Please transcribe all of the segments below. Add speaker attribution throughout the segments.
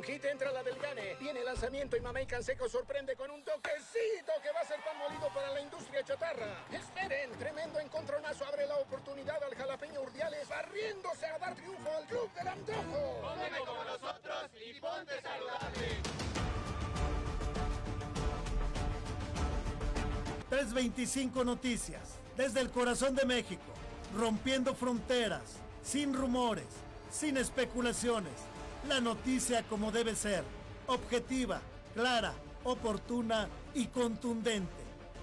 Speaker 1: un hit entra la del Gane. Viene el lanzamiento y Mamey Canseco sorprende con un toquecito que va a ser pan molido para la industria chatarra. Esperen, tremendo encontronazo abre la oportunidad al jalapeño Urdiales barriéndose a dar triunfo al club del antojo.
Speaker 2: Cómeme como nosotros y ponte saludable.
Speaker 3: 325 Noticias, desde el corazón de México, rompiendo fronteras, sin rumores, sin especulaciones. La noticia como debe ser, objetiva, clara, oportuna y contundente.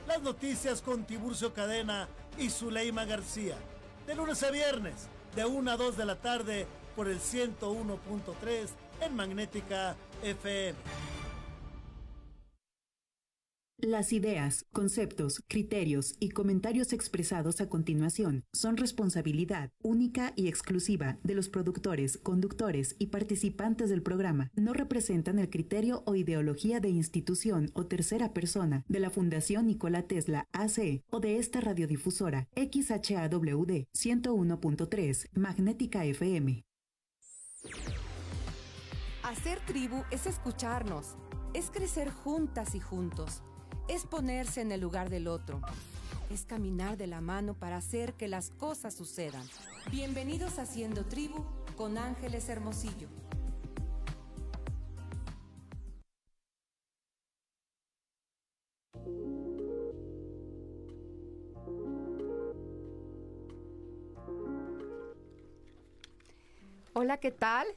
Speaker 3: Las noticias con Tiburcio Cadena y Zuleima García. De lunes a viernes, de 1 a 2 de la tarde, por el 101.3 en Magnética FM.
Speaker 4: Las ideas, conceptos, criterios y comentarios expresados a continuación son responsabilidad única y exclusiva de los productores, conductores y participantes del programa. No representan el criterio o ideología de institución o tercera persona de la Fundación Nikola Tesla AC o de esta radiodifusora XHAWD 101.3 Magnética FM.
Speaker 5: Hacer tribu es escucharnos, es crecer juntas y juntos es ponerse en el lugar del otro. Es caminar de la mano para hacer que las cosas sucedan. Bienvenidos a Haciendo Tribu con Ángeles Hermosillo. Hola, ¿qué tal?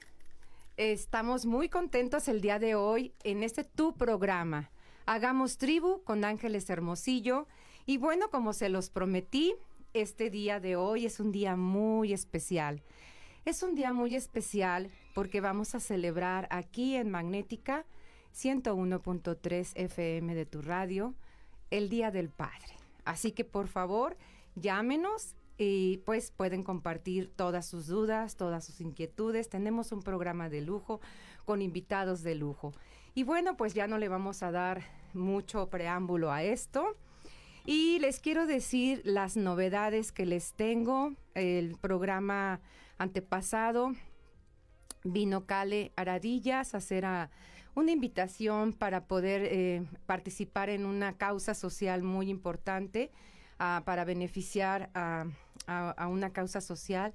Speaker 5: Estamos muy contentos el día de hoy en este tu programa Hagamos tribu con Ángeles Hermosillo. Y bueno, como se los prometí, este día de hoy es un día muy especial. Es un día muy especial porque vamos a celebrar aquí en Magnética 101.3 FM de tu radio el Día del Padre. Así que por favor, llámenos y pues pueden compartir todas sus dudas, todas sus inquietudes. Tenemos un programa de lujo con invitados de lujo. Y bueno, pues ya no le vamos a dar mucho preámbulo a esto. Y les quiero decir las novedades que les tengo. El programa antepasado vino Cale Aradillas a hacer una invitación para poder eh, participar en una causa social muy importante para beneficiar a, una causa social.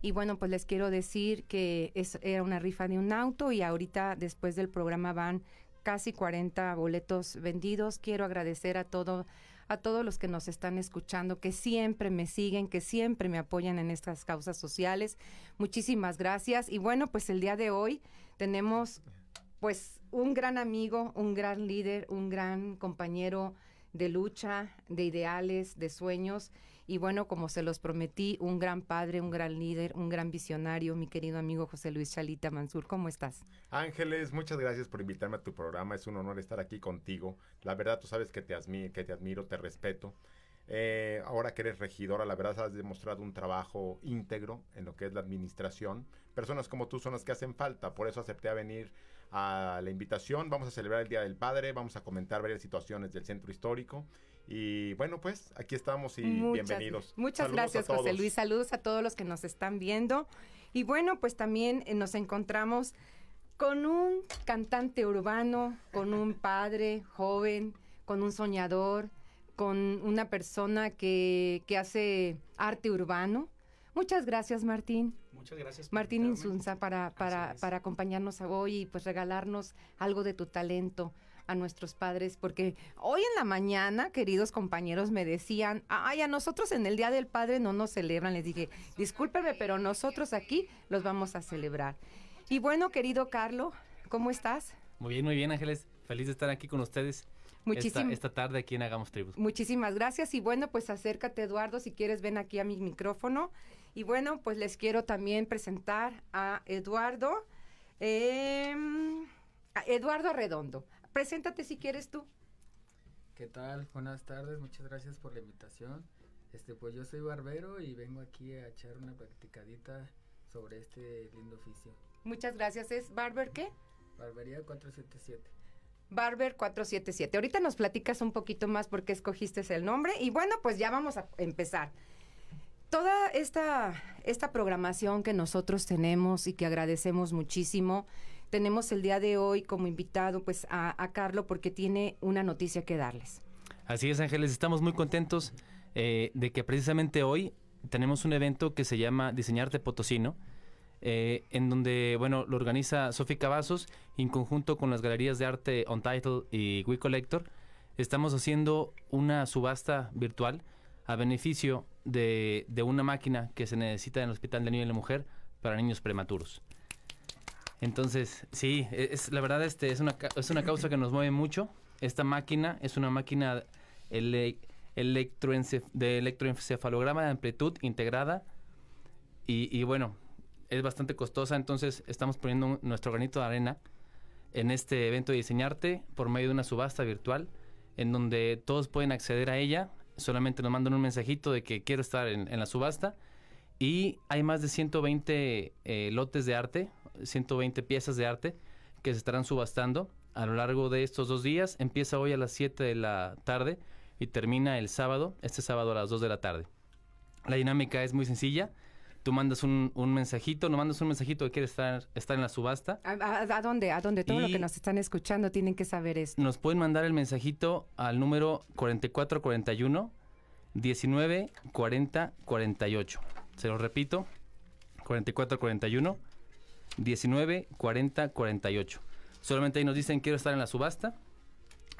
Speaker 5: Y bueno, pues les quiero decir que era una rifa de un auto y ahorita después del programa van casi 40 boletos vendidos. Quiero agradecer a todo a todos los que nos están escuchando, que siempre me siguen, que siempre me apoyan en estas causas sociales. Muchísimas gracias. Y bueno, pues el día de hoy tenemos pues un gran amigo, un gran líder, un gran compañero de lucha, de ideales, de sueños. Y bueno, como se los prometí, un gran padre, un gran líder, un gran visionario, mi querido amigo José Luis Chalita Mansur. ¿Cómo estás?
Speaker 6: Ángeles, muchas gracias por invitarme a tu programa. Es un honor estar aquí contigo. La verdad, tú sabes que te, que te admiro, te respeto. Eh, ahora que eres regidora, la verdad has demostrado un trabajo íntegro en lo que es la administración. Personas como tú son las que hacen falta, por eso acepté a venir a la invitación. Vamos a celebrar el Día del Padre, vamos a comentar varias situaciones del centro histórico y bueno, pues aquí estamos y bienvenidos.
Speaker 5: Muchas gracias, José Luis. Saludos a todos los que nos están viendo. Y bueno, pues también eh, nos encontramos con un cantante urbano, con un padre joven, con un soñador, con una persona que, que hace arte urbano. Muchas gracias, Martín.
Speaker 7: Muchas gracias.
Speaker 5: Martín Insunza para, para, para acompañarnos hoy y pues regalarnos algo de tu talento a nuestros padres, porque hoy en la mañana, queridos compañeros, me decían, ay, a nosotros en el Día del Padre no nos celebran. Les dije, discúlpeme, pero nosotros aquí los vamos a celebrar. Y bueno, querido Carlo, ¿cómo estás?
Speaker 7: Muy bien, muy bien, Ángeles. Feliz de estar aquí con ustedes. Esta, esta, tarde aquí en Hagamos Tribus.
Speaker 5: Muchísimas gracias y bueno, pues acércate Eduardo, si quieres ven aquí a mi micrófono. Y bueno, pues les quiero también presentar a Eduardo. Em, Eduardo Redondo. Preséntate si quieres tú.
Speaker 8: ¿Qué tal? Buenas tardes, muchas gracias por la invitación. Este, pues yo soy barbero y vengo aquí a echar una practicadita sobre este lindo oficio.
Speaker 5: Muchas gracias. ¿Es Barber qué?
Speaker 8: Barbería 477.
Speaker 5: Barber 477. Ahorita nos platicas un poquito más por qué escogiste el nombre y bueno, pues ya vamos a empezar. Toda esta, esta programación que nosotros tenemos y que agradecemos muchísimo tenemos el día de hoy como invitado pues a, a Carlo porque tiene una noticia que darles.
Speaker 7: Así es, Ángeles, estamos muy contentos eh, de que precisamente hoy tenemos un evento que se llama Diseñarte Potosino, eh, en donde, bueno, lo organiza Sofía Cavazos en conjunto con las galerías de arte On Title y We Collector. Estamos haciendo una subasta virtual a beneficio de, una máquina que se necesita en el Hospital de Niño y la Mujer para niños prematuros. Entonces, sí, es, la verdad este, es, una, es una causa que nos mueve mucho. Esta máquina es una máquina de electroencefalograma de amplitud integrada y, y, bueno, es bastante costosa, entonces estamos poniendo nuestro granito de arena en este evento de Diseñarte por medio de una subasta virtual en donde todos pueden acceder a ella, solamente nos mandan un mensajito de que quiero estar en, la subasta y hay más de 120 eh, lotes de arte, 120 piezas de arte que se estarán subastando a lo largo de estos dos días. Empieza hoy a las 7 de la tarde y termina el sábado, este sábado a las 2 de la tarde. La dinámica es muy sencilla. Tú mandas un, mensajito, no mandas un mensajito que quieres estar, estar en la subasta.
Speaker 5: ¿A, dónde? ¿A dónde? Todo lo que nos están escuchando tienen que saber esto.
Speaker 7: Nos pueden mandar el mensajito al número 4441 19 40 48. Se lo repito, 4441 19 40 48. Solamente ahí nos dicen quiero estar en la subasta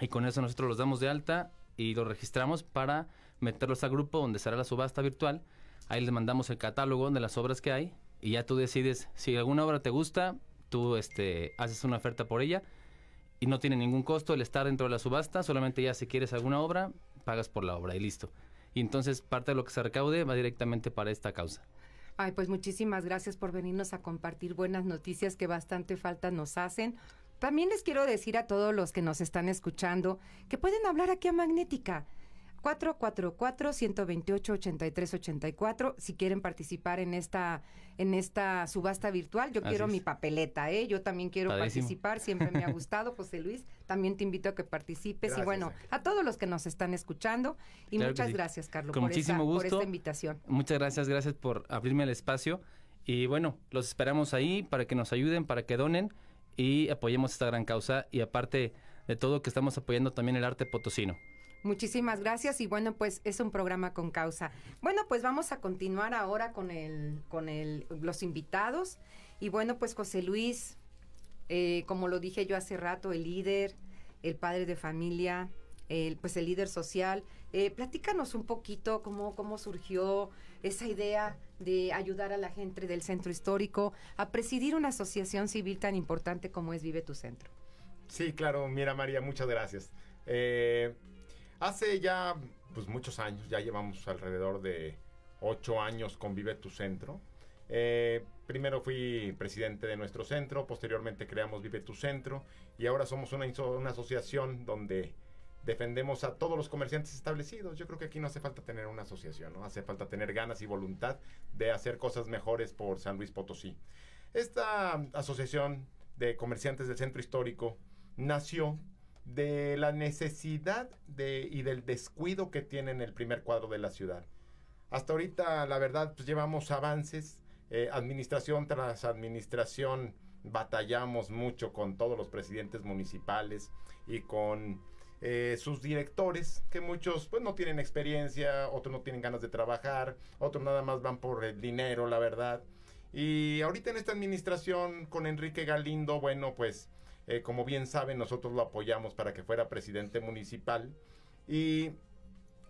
Speaker 7: y con eso nosotros los damos de alta y los registramos para meterlos al grupo donde será la subasta virtual. Ahí les mandamos el catálogo de las obras que hay y ya tú decides si alguna obra te gusta, tú este, haces una oferta por ella y no tiene ningún costo el estar dentro de la subasta, solamente ya si quieres alguna obra, pagas por la obra y listo. Y entonces parte de lo que se recaude va directamente para esta causa.
Speaker 5: Ay, pues muchísimas gracias por venirnos a compartir buenas noticias que bastante falta nos hacen. También les quiero decir a todos los que nos están escuchando que pueden hablar aquí a Magnética. 444-128-8384. Si quieren participar en esta, en esta subasta virtual, yo quiero mi papeleta, ¿eh? Yo también quiero participar, siempre me ha gustado, José Luis. También te invito a que participes. y bueno, a todos los que nos están escuchando. Y muchas gracias, Carlos, por, por esta invitación.
Speaker 7: Muchas gracias, gracias por abrirme el espacio. Y bueno, los esperamos ahí para que nos ayuden, para que donen y apoyemos esta gran causa y aparte de todo que estamos apoyando también el arte potosino.
Speaker 5: Muchísimas gracias y bueno, pues es un programa con causa. Bueno, pues vamos a continuar ahora con el, con el, los invitados y bueno, pues José Luis, eh, como lo dije yo hace rato, el líder, el padre de familia, pues el líder social. Eh, platícanos un poquito cómo, cómo surgió esa idea de ayudar a la gente del centro histórico a presidir una asociación civil tan importante como es Vive tu Centro.
Speaker 6: Sí, claro, mira María, muchas gracias. Eh, hace ya pues muchos años, ya llevamos alrededor de ocho años con Vive tu Centro. Eh, primero fui presidente de nuestro centro, posteriormente creamos Vive tu Centro y ahora somos una, una asociación donde defendemos a todos los comerciantes establecidos. Yo creo que aquí no hace falta tener una asociación, ¿no? Hace falta tener ganas y voluntad de hacer cosas mejores por San Luis Potosí. Esta asociación de comerciantes del centro histórico nació de la necesidad de, y del descuido que tiene en el primer cuadro de la ciudad. Hasta ahorita, la verdad, pues llevamos avances, eh, administración tras administración, batallamos mucho con todos los presidentes municipales y con eh, sus directores, que muchos pues no tienen experiencia, otros no tienen ganas de trabajar, otros nada más van por el dinero, la verdad. Y ahorita en esta administración con Enrique Galindo, bueno, pues eh, como bien saben, nosotros lo apoyamos para que fuera presidente municipal. Y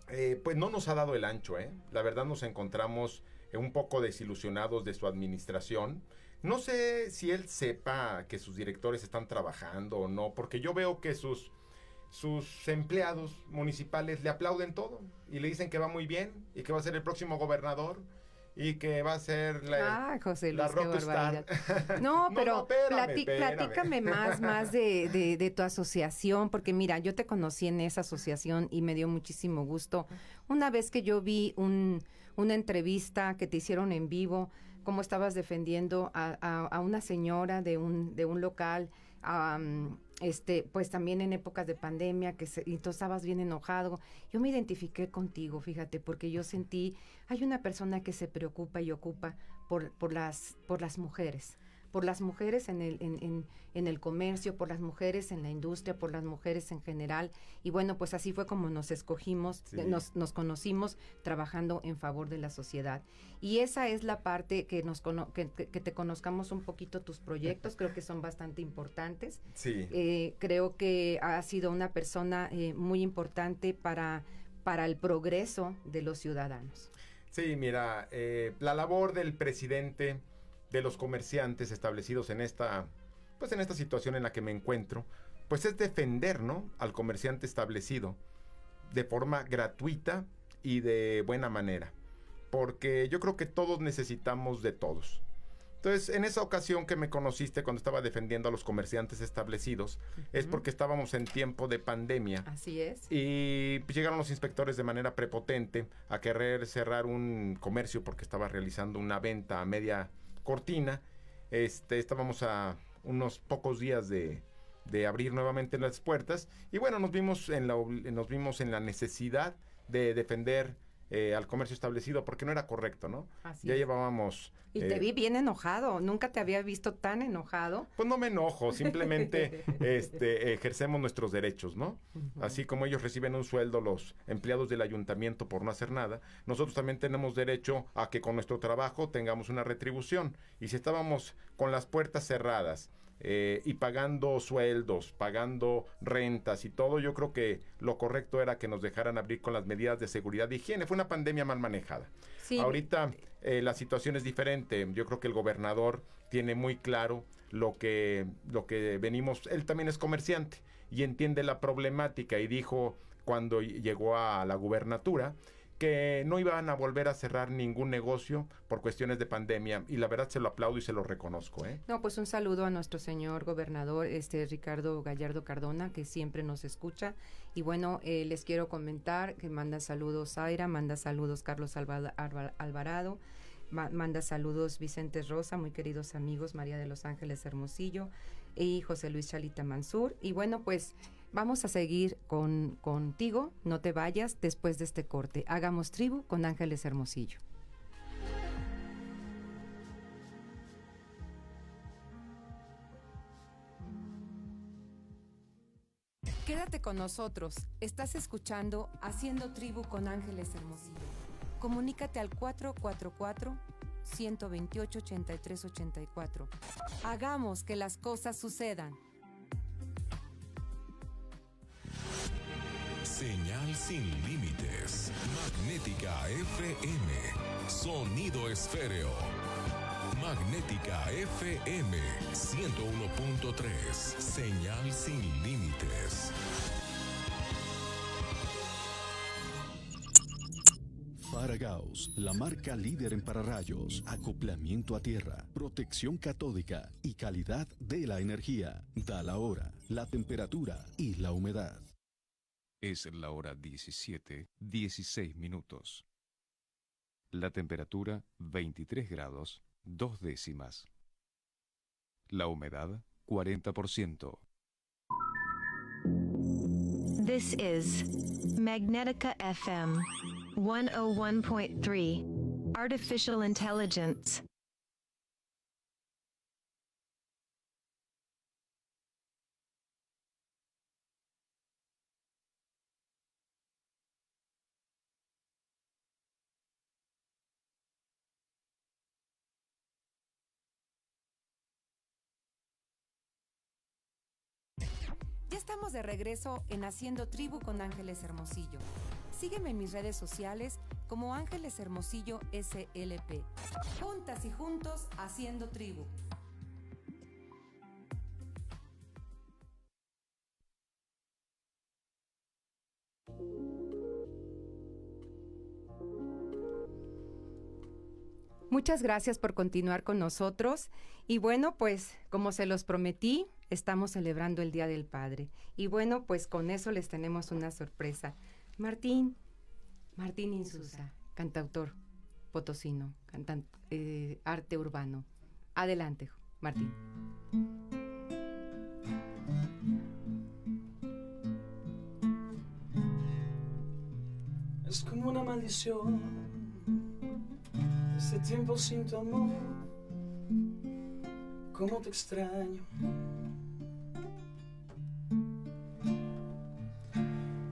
Speaker 6: eh, pues no nos ha dado el ancho, ¿eh? La verdad nos encontramos un poco desilusionados de su administración. No sé si él sepa que sus directores están trabajando o no, porque yo veo que sus sus empleados municipales le aplauden todo y le dicen que va muy bien y que va a ser el próximo gobernador y que va a ser la,
Speaker 5: ah, José Luis, No, pero platícame más, más de, de, tu asociación, porque mira, yo te conocí en esa asociación y me dio muchísimo gusto. Una vez que yo vi un, una entrevista que te hicieron en vivo, cómo estabas defendiendo a, a, una señora de un, de un local, este, pues también en épocas de pandemia, que y tú estabas bien enojado. Yo me identifiqué contigo, fíjate, porque yo sentí, hay una persona que se preocupa y ocupa por, por, las, por las mujeres, por las mujeres en el, en, en, el comercio, por las mujeres en la industria, por las mujeres en general. Y bueno, pues así fue como nos escogimos, nos, nos, conocimos trabajando en favor de la sociedad. Y esa es la parte que, nos que, te conozcamos un poquito tus proyectos, creo que son bastante importantes.
Speaker 6: Sí.
Speaker 5: Eh, creo que ha sido una persona eh, muy importante para, para el progreso de los ciudadanos.
Speaker 6: Sí, mira, eh, la labor del presidente de los comerciantes establecidos en esta, pues en esta situación en la que me encuentro, pues es defender, ¿no? Al comerciante establecido de forma gratuita y de buena manera. Porque yo creo que todos necesitamos de todos. Entonces, en esa ocasión que me conociste cuando estaba defendiendo a los comerciantes establecidos, es porque estábamos en tiempo de pandemia.
Speaker 5: Así es.
Speaker 6: Y llegaron los inspectores de manera prepotente a querer cerrar un comercio porque estaba realizando una venta a media cortina. Este, estábamos a unos pocos días de, de abrir nuevamente las puertas y bueno, nos vimos en la, nos vimos en la necesidad de defender eh, al comercio establecido porque no era correcto, ¿no? ya llevábamos...
Speaker 5: Y te eh, vi bien enojado, nunca te había visto tan enojado.
Speaker 6: Pues no me enojo, simplemente este, ejercemos nuestros derechos, ¿no? Así como ellos reciben un sueldo los empleados del ayuntamiento por no hacer nada, nosotros también tenemos derecho a que con nuestro trabajo tengamos una retribución. Y si estábamos con las puertas cerradas, eh, y pagando sueldos, pagando rentas y todo, yo creo que lo correcto era que nos dejaran abrir con las medidas de seguridad y higiene. Fue una pandemia mal manejada. Ahorita eh, la situación es diferente. Yo creo que el gobernador tiene muy claro lo que, lo que venimos. Él también es comerciante y entiende la problemática y dijo cuando llegó a la gubernatura que no iban a volver a cerrar ningún negocio por cuestiones de pandemia y la verdad se lo aplaudo y se lo reconozco. ¿eh?
Speaker 5: No, pues un saludo a nuestro señor gobernador, este Ricardo Gallardo Cardona, que siempre nos escucha. Y bueno, eh, les quiero comentar que manda saludos Zaira, manda saludos Carlos Alvarado, manda saludos Vicente Rosa, muy queridos amigos, María de los Ángeles Hermosillo y José Luis Chalita Mansur. Y bueno, pues Vamos a seguir con, contigo, no te vayas después de este corte. Hagamos tribu con Ángeles Hermosillo. Quédate con nosotros. Estás escuchando Haciendo Tribu con Ángeles Hermosillo. Comunícate al 444 128 8384. Hagamos que las cosas sucedan.
Speaker 9: Señal sin límites. Magnética FM. Sonido esféreo. Magnética FM 101.3. Señal sin límites. Faragaos, la marca líder en pararrayos, acoplamiento a tierra, protección catódica y calidad de la energía. Da la hora, la temperatura y la humedad. Es la hora 17, 16 minutos. La temperatura 23 grados, dos décimas. La humedad 40%.
Speaker 10: This is Magnetica FM 101.3 Artificial Intelligence.
Speaker 5: De regreso en Haciendo Tribu con Ángeles Hermosillo. Sígueme en mis redes sociales como Ángeles Hermosillo SLP. Juntas y juntos haciendo tribu. Muchas gracias por continuar con nosotros. Y bueno, pues como se los prometí, estamos celebrando el Día del Padre. Y bueno, pues con eso les tenemos una sorpresa. Martín, Martín Insusa, cantautor potosino, cantante, eh, arte urbano. Adelante, Martín.
Speaker 11: Es como una maldición, este tiempo sin tu amor cómo te extraño.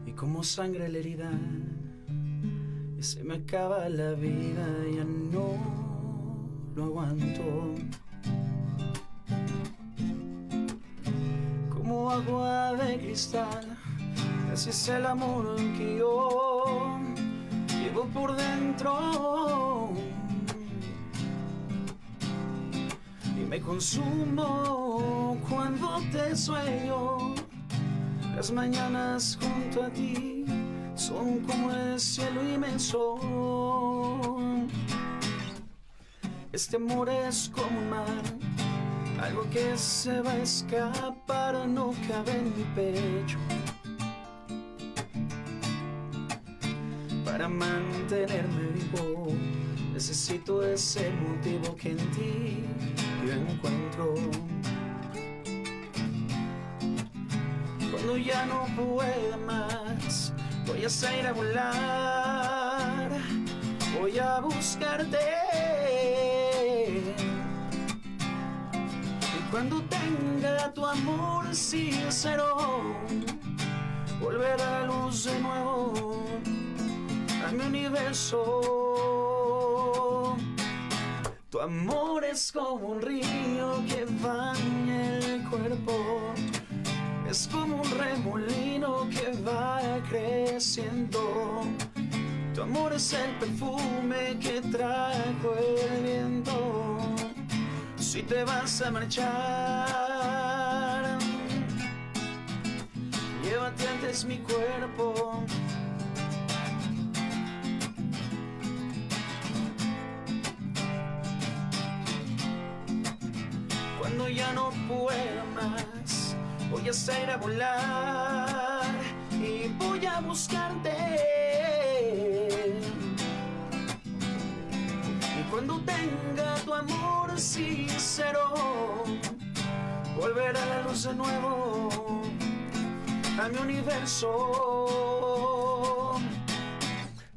Speaker 11: Y como sangre la herida, y se me acaba la vida, ya no lo aguanto. Como agua de cristal, así es el amor que yo llevo por dentro. Me consumo cuando te sueño. Las mañanas junto a ti son como el cielo inmenso. Este amor es como un mar, algo que se va a escapar, no cabe en mi pecho. Para mantenerme vivo, necesito ese motivo que en ti yo encuentro. Cuando ya no pueda más, voy a salir a volar, voy a buscarte. Y cuando tenga tu amor sincero, volver a la luz de nuevo a mi universo. Tu amor es como un río que baña el cuerpo. Es como un remolino que va creciendo. Tu amor es el perfume que trajo el viento. Si te vas a marchar, llévate antes mi cuerpo. Voy a volar y voy a buscarte. Y cuando tenga tu amor sincero, volver a la luz de nuevo, a mi universo.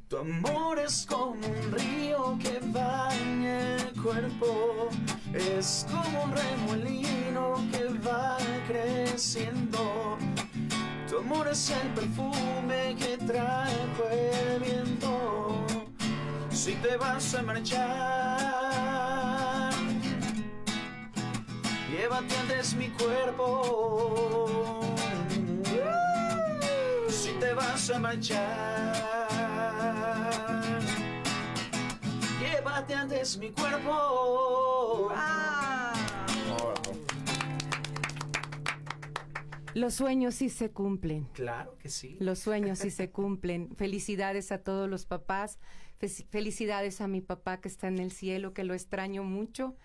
Speaker 11: Tu amor es como un río que baña el cuerpo, es como un remolino que va creciendo. Tu amor es el perfume que trajo el viento. Si te vas a marchar, llévate antes mi cuerpo. Si te vas a marchar, llévate antes mi cuerpo.
Speaker 5: Los sueños sí se cumplen.
Speaker 11: Claro que sí.
Speaker 5: Los sueños sí se cumplen. Felicidades a todos los papás. Fe- Felicidades a mi papá que está en el cielo, que lo extraño mucho.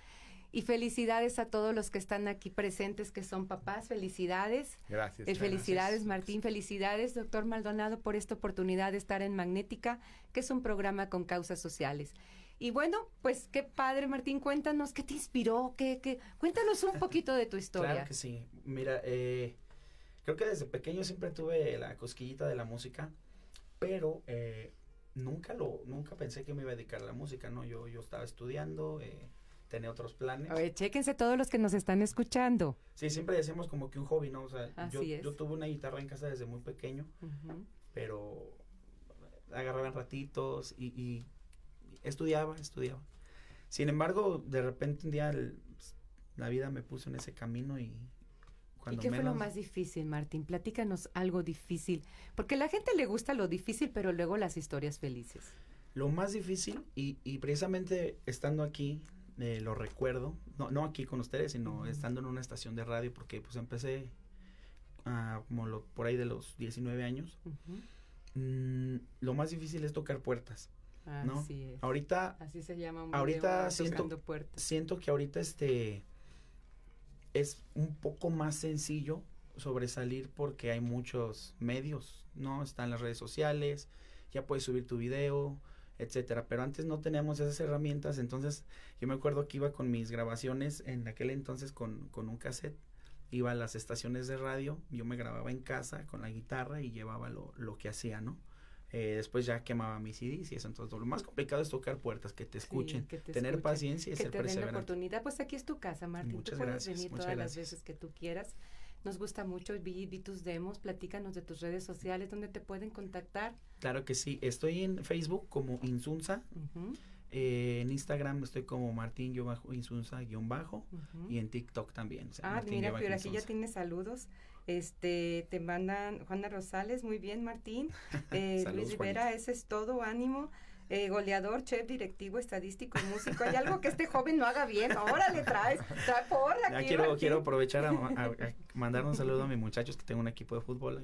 Speaker 5: Y felicidades a todos los que están aquí presentes, que son papás. Felicidades.
Speaker 6: Gracias.
Speaker 5: Eh, felicidades, Martín. Felicidades, doctor Maldonado, por esta oportunidad de estar en Magnética, que es un programa con causas sociales. Y bueno, pues qué padre, Martín. Cuéntanos, ¿qué te inspiró? ¿Qué, qué? Cuéntanos un poquito de tu historia.
Speaker 11: Claro que sí. Mira, eh, creo que desde pequeño siempre tuve la cosquillita de la música, pero eh, nunca lo, nunca pensé que me iba a dedicar a la música, ¿no? Yo, yo estaba estudiando, eh, tenía otros planes.
Speaker 5: A ver, chéquense todos los que nos están escuchando.
Speaker 11: Sí, siempre decíamos como que un hobby, ¿no? O sea, yo,
Speaker 5: Así es.
Speaker 11: yo tuve una guitarra en casa desde muy pequeño,
Speaker 5: Ujú.
Speaker 11: pero agarraba en ratitos y, y estudiaba, estudiaba. Sin embargo, de repente un día el- la vida me puso en ese camino y
Speaker 5: ¿Y qué fue lo más difícil, Martín? Platícanos algo difícil. Porque a la gente le gusta lo difícil, pero luego las historias felices.
Speaker 11: Lo más difícil, y, y precisamente estando aquí, eh, lo recuerdo, no, no aquí con ustedes, sino estando en una estación de radio, porque pues empecé ah, como lo, por ahí de los 19 años. Mm, lo más difícil es tocar puertas, ¿no?
Speaker 5: Así es.
Speaker 11: Ahorita,
Speaker 5: Así se llama un
Speaker 11: ahorita
Speaker 5: video,
Speaker 11: siento-
Speaker 5: tocando puertas.
Speaker 11: siento que ahorita este es un poco más sencillo sobresalir porque hay muchos medios, ¿no? Están las redes sociales, ya puedes subir tu video, etcétera. Pero antes no teníamos esas herramientas, entonces yo me acuerdo que iba con mis grabaciones en aquel entonces con, con un cassette, iba a las estaciones de radio, yo me grababa en casa con la guitarra y llevaba lo, lo que hacía, ¿no?
Speaker 12: Eh, después ya quemaba mis CDs y eso. Entonces, lo más complicado es tocar puertas, que te escuchen,
Speaker 5: que te
Speaker 12: tener
Speaker 5: escuchen,
Speaker 12: paciencia y
Speaker 5: que
Speaker 12: ser
Speaker 5: te den la
Speaker 12: perseverante.
Speaker 5: oportunidad. Pues aquí es tu casa, Martín.
Speaker 12: Muchas
Speaker 5: tú puedes
Speaker 12: gracias,
Speaker 5: venir todas las veces que tú quieras. Nos gusta mucho, vi, vi tus demos, platícanos de tus redes sociales, donde te pueden contactar.
Speaker 12: Claro que sí. Estoy en Facebook como Insunza. Eh, en Instagram estoy como Martín-Insunza-bajo.
Speaker 5: ujú.
Speaker 12: Y en TikTok también. o sea,
Speaker 5: Ah,
Speaker 12: Martín
Speaker 5: mira,
Speaker 12: guion
Speaker 5: pero
Speaker 12: bajo
Speaker 5: aquí ya
Speaker 12: Insunza.
Speaker 5: tienes saludos. Este, te mandan Juana Rosales, muy bien, Martín. Eh, Luis Rivera, ese es todo, ánimo. Eh, goleador, chef, directivo, estadístico, músico. ¿Hay algo que este joven no haga bien? Ahora le traes, trae por
Speaker 12: Ya
Speaker 5: aquí.
Speaker 12: quiero,
Speaker 5: Martín.
Speaker 12: quiero aprovechar a, a- a mandar un saludo a mis muchachos que tengo un equipo de fútbol.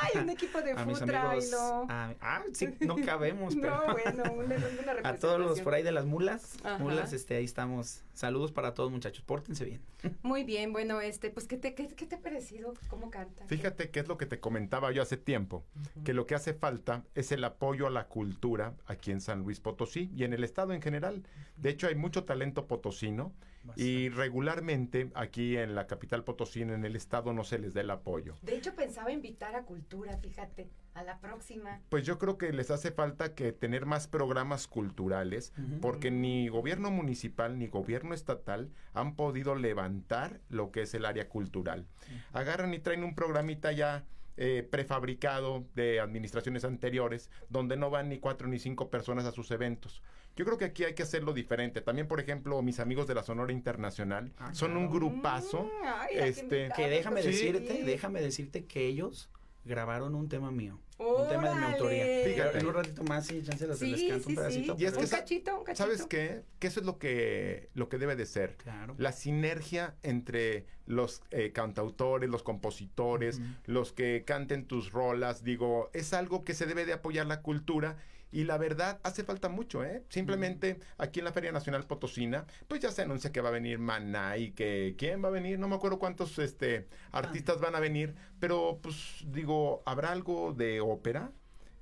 Speaker 5: ¡Ay, un equipo de
Speaker 12: a mis amigos. a- ah, sí, no cabemos,
Speaker 5: No,
Speaker 12: pero.
Speaker 5: bueno, una, una
Speaker 12: a todos los por ahí de las mulas.
Speaker 5: Ajá.
Speaker 12: Mulas, este, ahí estamos. Saludos para todos, muchachos. Pórtense bien.
Speaker 5: Muy bien, bueno, este, pues, ¿qué te, qué, qué te ha parecido? ¿Cómo canta?
Speaker 6: Fíjate que es lo que te comentaba yo hace tiempo, que lo que hace falta es el apoyo a la cultura aquí en San Luis Potosí y en el estado en general. De hecho, hay mucho talento potosino y regularmente aquí en la capital potosina, en el estado, no se les da el apoyo.
Speaker 5: De hecho, pensaba invitar a Cultura, fíjate, a la próxima.
Speaker 6: Pues yo creo que les hace falta que tener más programas culturales, porque ni gobierno municipal ni gobierno estatal han podido levantar lo que es el área cultural. Agarran y traen un programita ya eh, prefabricado de administraciones anteriores, donde no van ni cuatro ni cinco personas a sus eventos. Yo creo que aquí hay que hacerlo diferente. También, por ejemplo, mis amigos de la Sonora Internacional son un grupazo. este,
Speaker 12: Que déjame
Speaker 6: Sí.
Speaker 12: decirte, déjame decirte que ellos grabaron un tema mío. Un tema de mi autoría.
Speaker 6: Fíjate.
Speaker 12: En un ratito más y chance los
Speaker 5: Sí,
Speaker 12: les canto
Speaker 5: sí,
Speaker 12: un pedacito.
Speaker 5: sí.
Speaker 6: Y es que
Speaker 5: un cachito, un cachito.
Speaker 6: ¿Sabes qué? Que eso es lo que, lo que debe de ser.
Speaker 12: Claro.
Speaker 6: La sinergia entre los eh, cantautores, los compositores, los que canten tus rolas, digo, es algo que se debe de apoyar la cultura y la verdad hace falta mucho, ¿eh? Simplemente aquí en la Feria Nacional Potosina, pues ya se anuncia que va a venir Maná y que quién va a venir, no me acuerdo cuántos este artistas van a venir, pero pues digo, habrá algo de ópera,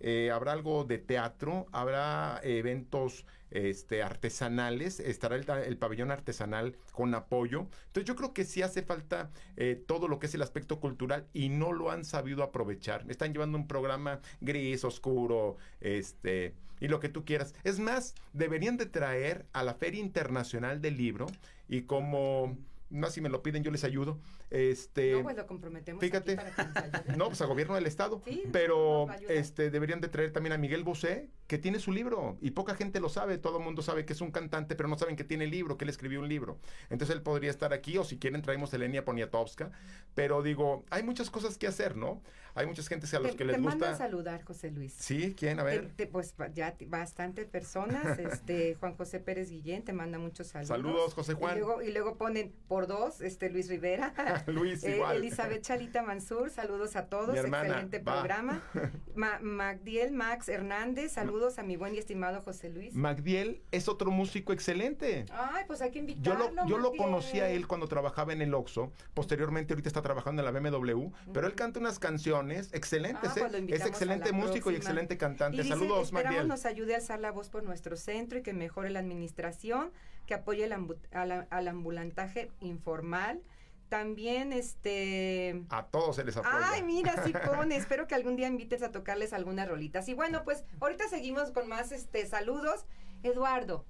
Speaker 6: eh, habrá algo de teatro, habrá eventos este, artesanales, estará el, el pabellón artesanal con apoyo. Entonces yo creo que sí hace falta eh, todo lo que es el aspecto cultural y no lo han sabido aprovechar. Están llevando un programa gris, oscuro, este, y lo que tú quieras. Es más, deberían de traer a la Feria Internacional del Libro y como... No, si me lo piden, yo les ayudo. Este,
Speaker 5: No, pues lo comprometemos
Speaker 6: fíjate.
Speaker 5: aquí para que
Speaker 6: no, pues a gobierno del estado.
Speaker 5: Sí,
Speaker 6: pero este deberían de traer también a Miguel Bosé, que tiene su libro y poca gente lo sabe, todo el mundo sabe que es un cantante, pero no saben que tiene libro, que él escribió un libro. Entonces él podría estar aquí o si quieren traemos a Elenia Poniatowska, pero digo, hay muchas cosas que hacer, ¿no? Hay muchas gentes a los
Speaker 5: Te,
Speaker 6: que les
Speaker 5: te mando a
Speaker 6: gusta
Speaker 5: saludar, José Luis.
Speaker 6: Sí, ¿quién? A
Speaker 5: Te-
Speaker 6: ver.
Speaker 5: te- pues ya t- bastante personas, este Juan José Pérez Guillén te manda muchos saludos.
Speaker 6: Saludos, José Juan.
Speaker 5: Y luego, y luego ponen por dos, este Luis Rivera.
Speaker 6: Luis,
Speaker 5: Eh,
Speaker 6: igual.
Speaker 5: Elizabeth Chalita Mansur, saludos a todos,
Speaker 6: Mi hermana,
Speaker 5: excelente
Speaker 6: va.
Speaker 5: programa. Ma- Magdiel Max Hernández, saludos a mi buen y estimado José Luis.
Speaker 6: Magdiel es otro músico excelente.
Speaker 5: Ay, pues hay que
Speaker 6: Yo
Speaker 5: invitarlo.
Speaker 6: lo, yo lo conocí a él cuando trabajaba en el Oxxo. Posteriormente, ahorita está trabajando en la BMW. Pero él canta unas canciones excelentes.
Speaker 5: Ah,
Speaker 6: ¿eh?
Speaker 5: pues lo
Speaker 6: es
Speaker 5: a
Speaker 6: excelente músico y excelente cantante.
Speaker 5: Y dice,
Speaker 6: Saludos,
Speaker 5: esperamos
Speaker 6: Magdiel.
Speaker 5: nos ayude a alzar la voz por nuestro centro y que mejore la administración, que apoye el ambu- a la- al ambulantaje informal. También, este...
Speaker 6: A todos se les apoya.
Speaker 5: Ay, mira, sí pone. Espero que algún día invites a tocarles algunas rolitas. Y bueno, pues ahorita seguimos con más este saludos. Eduardo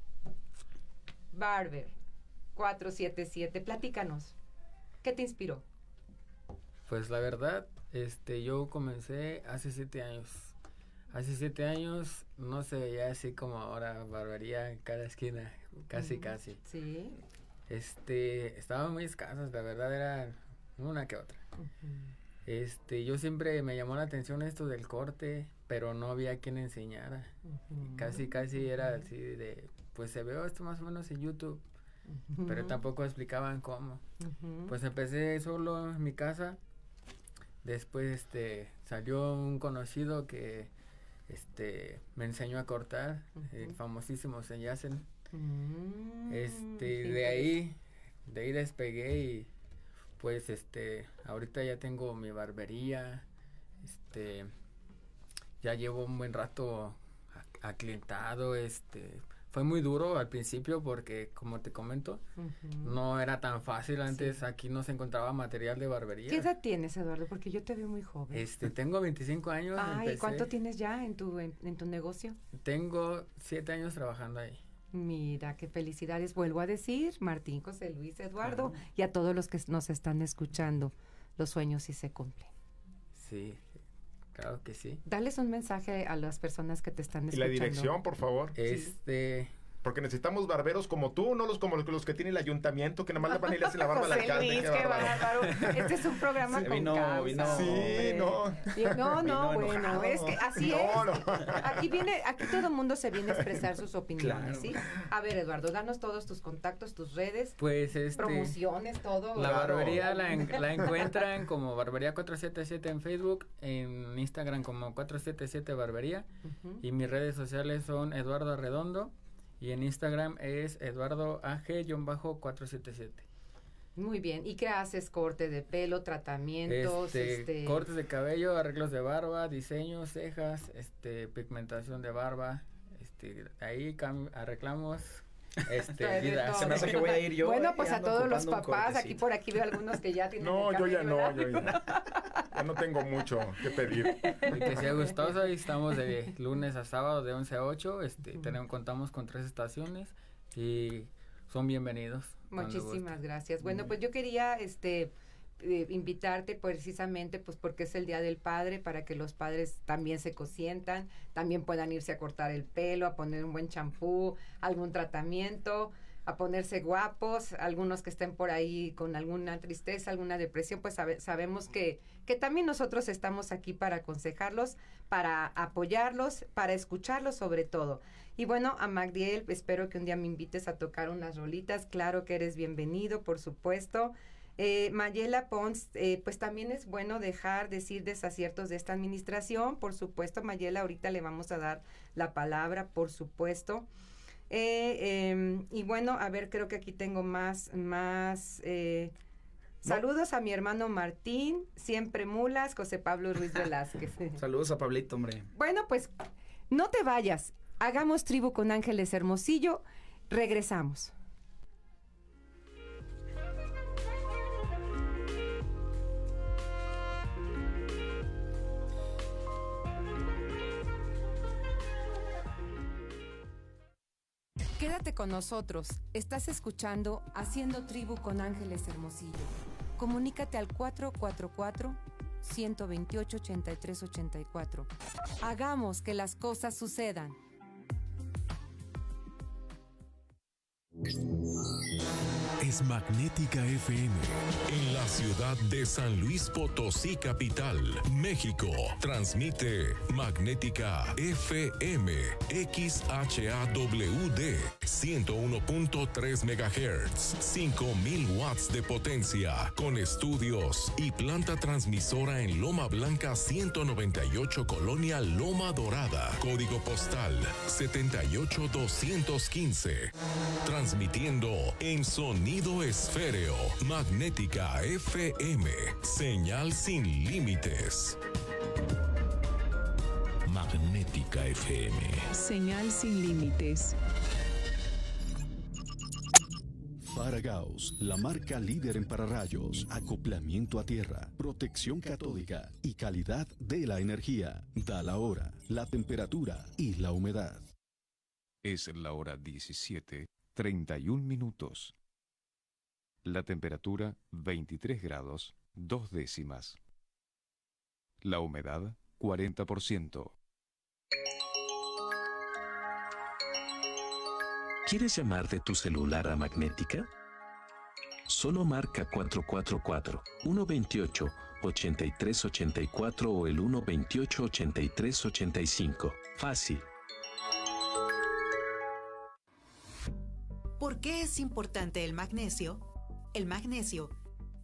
Speaker 5: Barber 477, platícanos. ¿Qué te inspiró?
Speaker 8: Pues la verdad, este, yo comencé hace siete años. Hace siete años no se veía así como ahora barbería en cada esquina, casi casi.
Speaker 5: Sí.
Speaker 8: Este, estaban muy escasas, la verdad era una que otra. Este, yo siempre me llamó la atención esto del corte, pero no había quien enseñara. Casi, casi era así de, pues se veo esto más o menos en YouTube, pero tampoco explicaban cómo. Pues empecé solo en mi casa. Después este salió un conocido que este me enseñó a cortar, el famosísimo Senyacen.
Speaker 5: Mm,
Speaker 8: Este, de ahí de ahí despegué y pues este ahorita ya tengo mi barbería. Este ya llevo un buen rato ac- aclientado, este fue muy duro al principio porque, como te comento, no era tan fácil. Antes aquí no se encontraba material de barbería.
Speaker 5: ¿Qué edad tienes, Eduardo? Porque yo te veo muy joven.
Speaker 8: Este, tengo 25 años.
Speaker 5: Ay, ¿cuánto tienes ya en tu, en, tu negocio?
Speaker 8: Tengo siete años trabajando ahí.
Speaker 5: Mira, qué felicidades. Vuelvo a decir, Martín, José Luis, Eduardo, y a todos los que nos están escuchando, los sueños sí se cumplen.
Speaker 8: Sí, Claro que sí.
Speaker 5: Dales un mensaje a las personas que te están escuchando.
Speaker 6: Y la dirección, por favor.
Speaker 8: Este,
Speaker 6: porque necesitamos barberos como tú, no los como los, que tiene el ayuntamiento, que nomás le van a ir a la barba al
Speaker 5: alcalde. Luis, qué, bárbaro. Este es un programa con vino, causa.
Speaker 6: sí, no.
Speaker 5: No, no, bueno, es que así es. Aquí viene, aquí todo el mundo se viene a expresar sus opiniones, ¿sí? A ver, Eduardo, danos todos tus contactos, tus redes.
Speaker 8: Pues este.
Speaker 5: Promociones, todo.
Speaker 8: La barbería la, la, encuentran como Barbería 477 en Facebook, en Instagram como 477 Barbería. Y mis redes sociales son Eduardo Arredondo y en Instagram es Eduardo AG-477.
Speaker 5: Muy bien. ¿Y qué haces? ¿Corte de pelo, tratamientos?
Speaker 8: Este, este, Cortes de cabello, arreglos de barba, diseños, cejas, este, pigmentación de barba. Este, ahí arreglamos este, vida.
Speaker 12: Se me hace que voy a ir yo.
Speaker 5: Bueno, pues a todos los papás, aquí por aquí veo algunos que ya tienen.
Speaker 6: No, yo ya no, yo ya, ya, no tengo mucho que pedir.
Speaker 8: Y que sea gustoso, y estamos de lunes a sábado de 11 a 8. Este, tenemos, contamos con tres estaciones y son bienvenidos.
Speaker 5: Muchísimas gracias. Bueno, pues yo quería este eh, invitarte precisamente pues porque es el Día del Padre para que los padres también se cosientan, también puedan irse a cortar el pelo, a poner un buen champú, algún tratamiento, a ponerse guapos, algunos que estén por ahí con alguna tristeza, alguna depresión, pues sabemos que, que también nosotros estamos aquí para aconsejarlos, para apoyarlos, para escucharlos sobre todo. Y bueno, a Magdiel, espero que un día me invites a tocar unas rolitas, claro que eres bienvenido, por supuesto. Eh, Mayela Pons, eh, pues también es bueno dejar decir desaciertos de esta administración. Por supuesto, Mayela, ahorita le vamos a dar la palabra, por supuesto. Eh, em, y bueno, a ver, creo que aquí tengo más, más. Eh, saludos a mi hermano Martín, siempre mulas, José Pablo Ruiz Velázquez.
Speaker 12: saludos a Pablito, hombre.
Speaker 5: Bueno, pues no te vayas. Hagamos tribu con Ángeles Hermosillo. Regresamos. Quédate con nosotros. Estás escuchando Haciendo Tribu con Ángeles Hermosillo. Comunícate al 444 128 8384. Hagamos que las cosas sucedan.
Speaker 13: Es Magnética FM en la ciudad de San Luis Potosí capital, México. Transmite Magnética FM XHAWD 101.3 MHz, 5000 watts de potencia con estudios y planta transmisora en Loma Blanca 198 Colonia Loma Dorada, código postal 78215. Transmitiendo en sonido Esféreo, Magnética FM, señal sin límites. Magnética FM.
Speaker 4: Señal sin límites.
Speaker 9: Faragaos, la marca líder en pararrayos, acoplamiento a tierra, protección catódica y calidad de la energía. Da la hora, la temperatura y la humedad.
Speaker 13: Es la hora 17, 31 minutos. La temperatura 23 grados, dos décimas. La humedad 40%.
Speaker 14: ¿Quieres llamar de tu celular a Magnética? Solo marca 444-128-8384 o el 128-8385. Fácil.
Speaker 15: ¿Por qué es importante el magnesio? El magnesio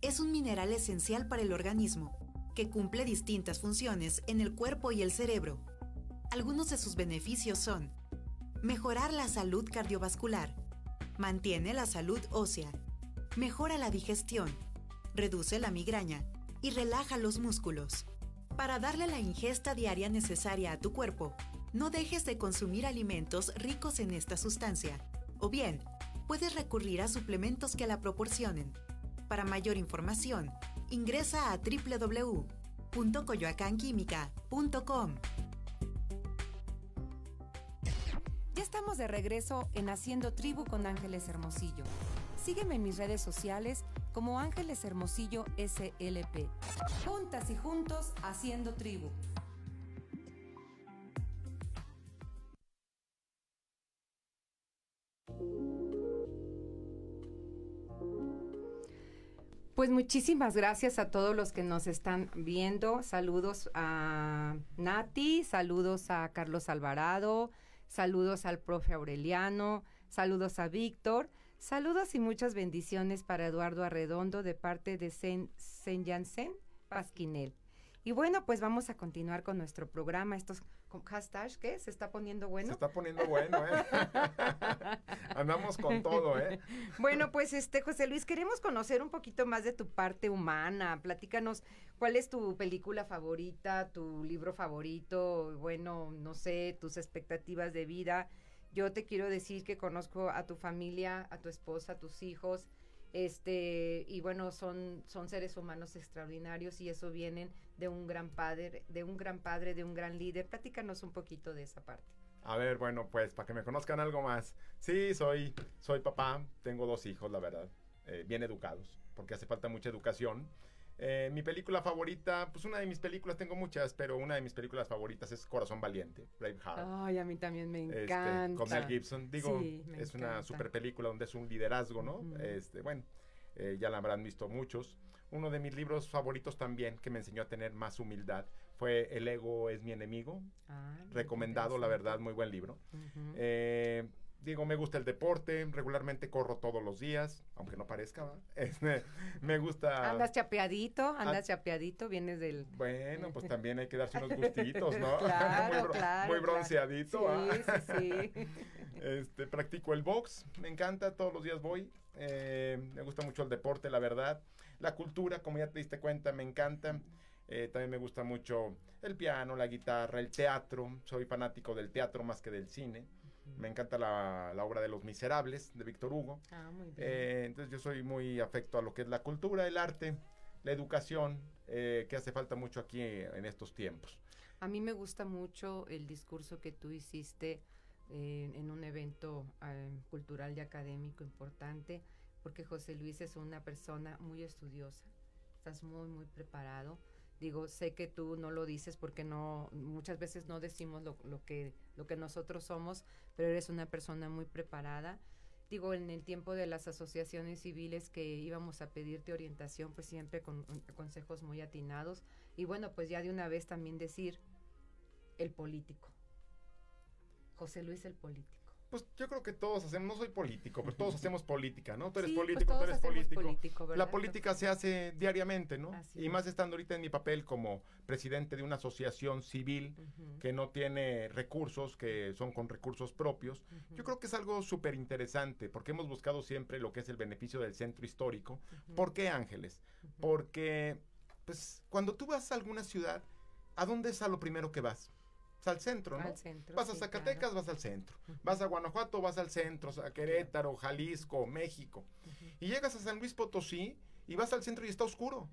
Speaker 15: es un mineral esencial para el organismo que cumple distintas funciones en el cuerpo y el cerebro. Algunos de sus beneficios son mejorar la salud cardiovascular, mantiene la salud ósea, mejora la digestión, reduce la migraña y relaja los músculos. Para darle la ingesta diaria necesaria a tu cuerpo, No dejes de consumir alimentos ricos en esta sustancia. O bien, puedes recurrir a suplementos que la proporcionen. Para mayor información, ingresa a www.coyoacanquímica.com.
Speaker 5: Ya estamos de regreso en Haciendo Tribu con Ángeles Hermosillo. Sígueme en mis redes sociales como Ángeles Hermosillo SLP. Juntas y juntos haciendo tribu. Pues muchísimas gracias a todos los que nos están viendo. Saludos a Nati, saludos a Carlos Alvarado, saludos al profe Aureliano, saludos a Víctor, saludos y muchas bendiciones para Eduardo Arredondo de parte de Sen, Pasquinel. Y bueno, pues vamos a continuar con nuestro programa. Estos hashtags, ¿qué? ¿Se está poniendo bueno?
Speaker 6: Se está poniendo bueno, ¿eh? Andamos con todo, ¿eh?
Speaker 5: Bueno, pues este, José Luis, queremos conocer un poquito más de tu parte humana. Platícanos cuál es tu película favorita, tu libro favorito, bueno, no sé, tus expectativas de vida. Yo te quiero decir que conozco a tu familia, a tu esposa, a tus hijos este y bueno son son seres humanos extraordinarios y eso vienen de un gran padre de un gran padre de un gran líder platícanos un poquito de esa parte
Speaker 6: a ver bueno pues para que me conozcan algo más sí soy soy papá tengo dos hijos la verdad eh, bien educados porque hace falta mucha educación eh, mi película favorita, pues una de mis películas, tengo muchas, pero una de mis películas favoritas es Corazón Valiente, Braveheart.
Speaker 5: Ay, a mí también me este, encanta.
Speaker 6: con Mel Gibson. Digo, es una super película donde es un liderazgo, ¿no? Este, bueno, eh, ya la habrán visto muchos. Uno de mis libros favoritos también, que me enseñó a tener más humildad, fue El ego es mi enemigo. Ah, Recomendado, la verdad, muy buen libro digo, me gusta el deporte, regularmente corro todos los días, aunque no parezca, este, me gusta...
Speaker 5: Andas chapeadito, andas ah. chapeadito, vienes del...
Speaker 6: Bueno, pues también hay que darse unos gustitos, ¿no?
Speaker 5: claro, muy, claro,
Speaker 6: muy bronceadito.
Speaker 5: Sí, sí, sí.
Speaker 6: Este, practico el box, me encanta, todos los días voy, eh, me gusta mucho el deporte, la verdad. La cultura, como ya te diste cuenta, me encanta. Eh, también me gusta mucho el piano, la guitarra, el teatro. Soy fanático del teatro más que del cine. Me encanta la, obra de Los Miserables de Víctor Hugo.
Speaker 5: Ah, muy bien.
Speaker 6: Eh, entonces yo soy muy afecto a lo que es la cultura, el arte, la educación, eh, que hace falta mucho aquí en estos tiempos.
Speaker 5: A mí me gusta mucho el discurso que tú hiciste eh, en un evento cultural y académico importante, porque José Luis es una persona muy estudiosa, estás muy, muy preparado digo, sé que tú no lo dices porque no, muchas veces no decimos lo, lo, que, lo que nosotros somos, pero eres una persona muy preparada. Digo, en el tiempo de las asociaciones civiles que íbamos a pedirte orientación, pues siempre con consejos muy atinados. Y bueno, pues ya de una vez también decir el político. José Luis el político.
Speaker 6: Pues yo creo que todos hacemos, no soy político, pero todos hacemos política, ¿no? Tú eres pues político, tú eres político. la política se hace diariamente, ¿no? y más estando ahorita en mi papel como presidente de una asociación civil que no tiene recursos, que son con recursos propios. Yo creo que es algo súper interesante porque hemos buscado siempre lo que es el beneficio del centro histórico. ¿Por qué Ángeles? Porque, pues, cuando tú vas a alguna ciudad, ¿a dónde es a lo primero que vas? Al centro, ¿no? vas a Zacatecas, vas al centro. Vas a Guanajuato, vas al centro, a Querétaro, Jalisco, México. Y llegas a San Luis Potosí y vas al centro y está oscuro.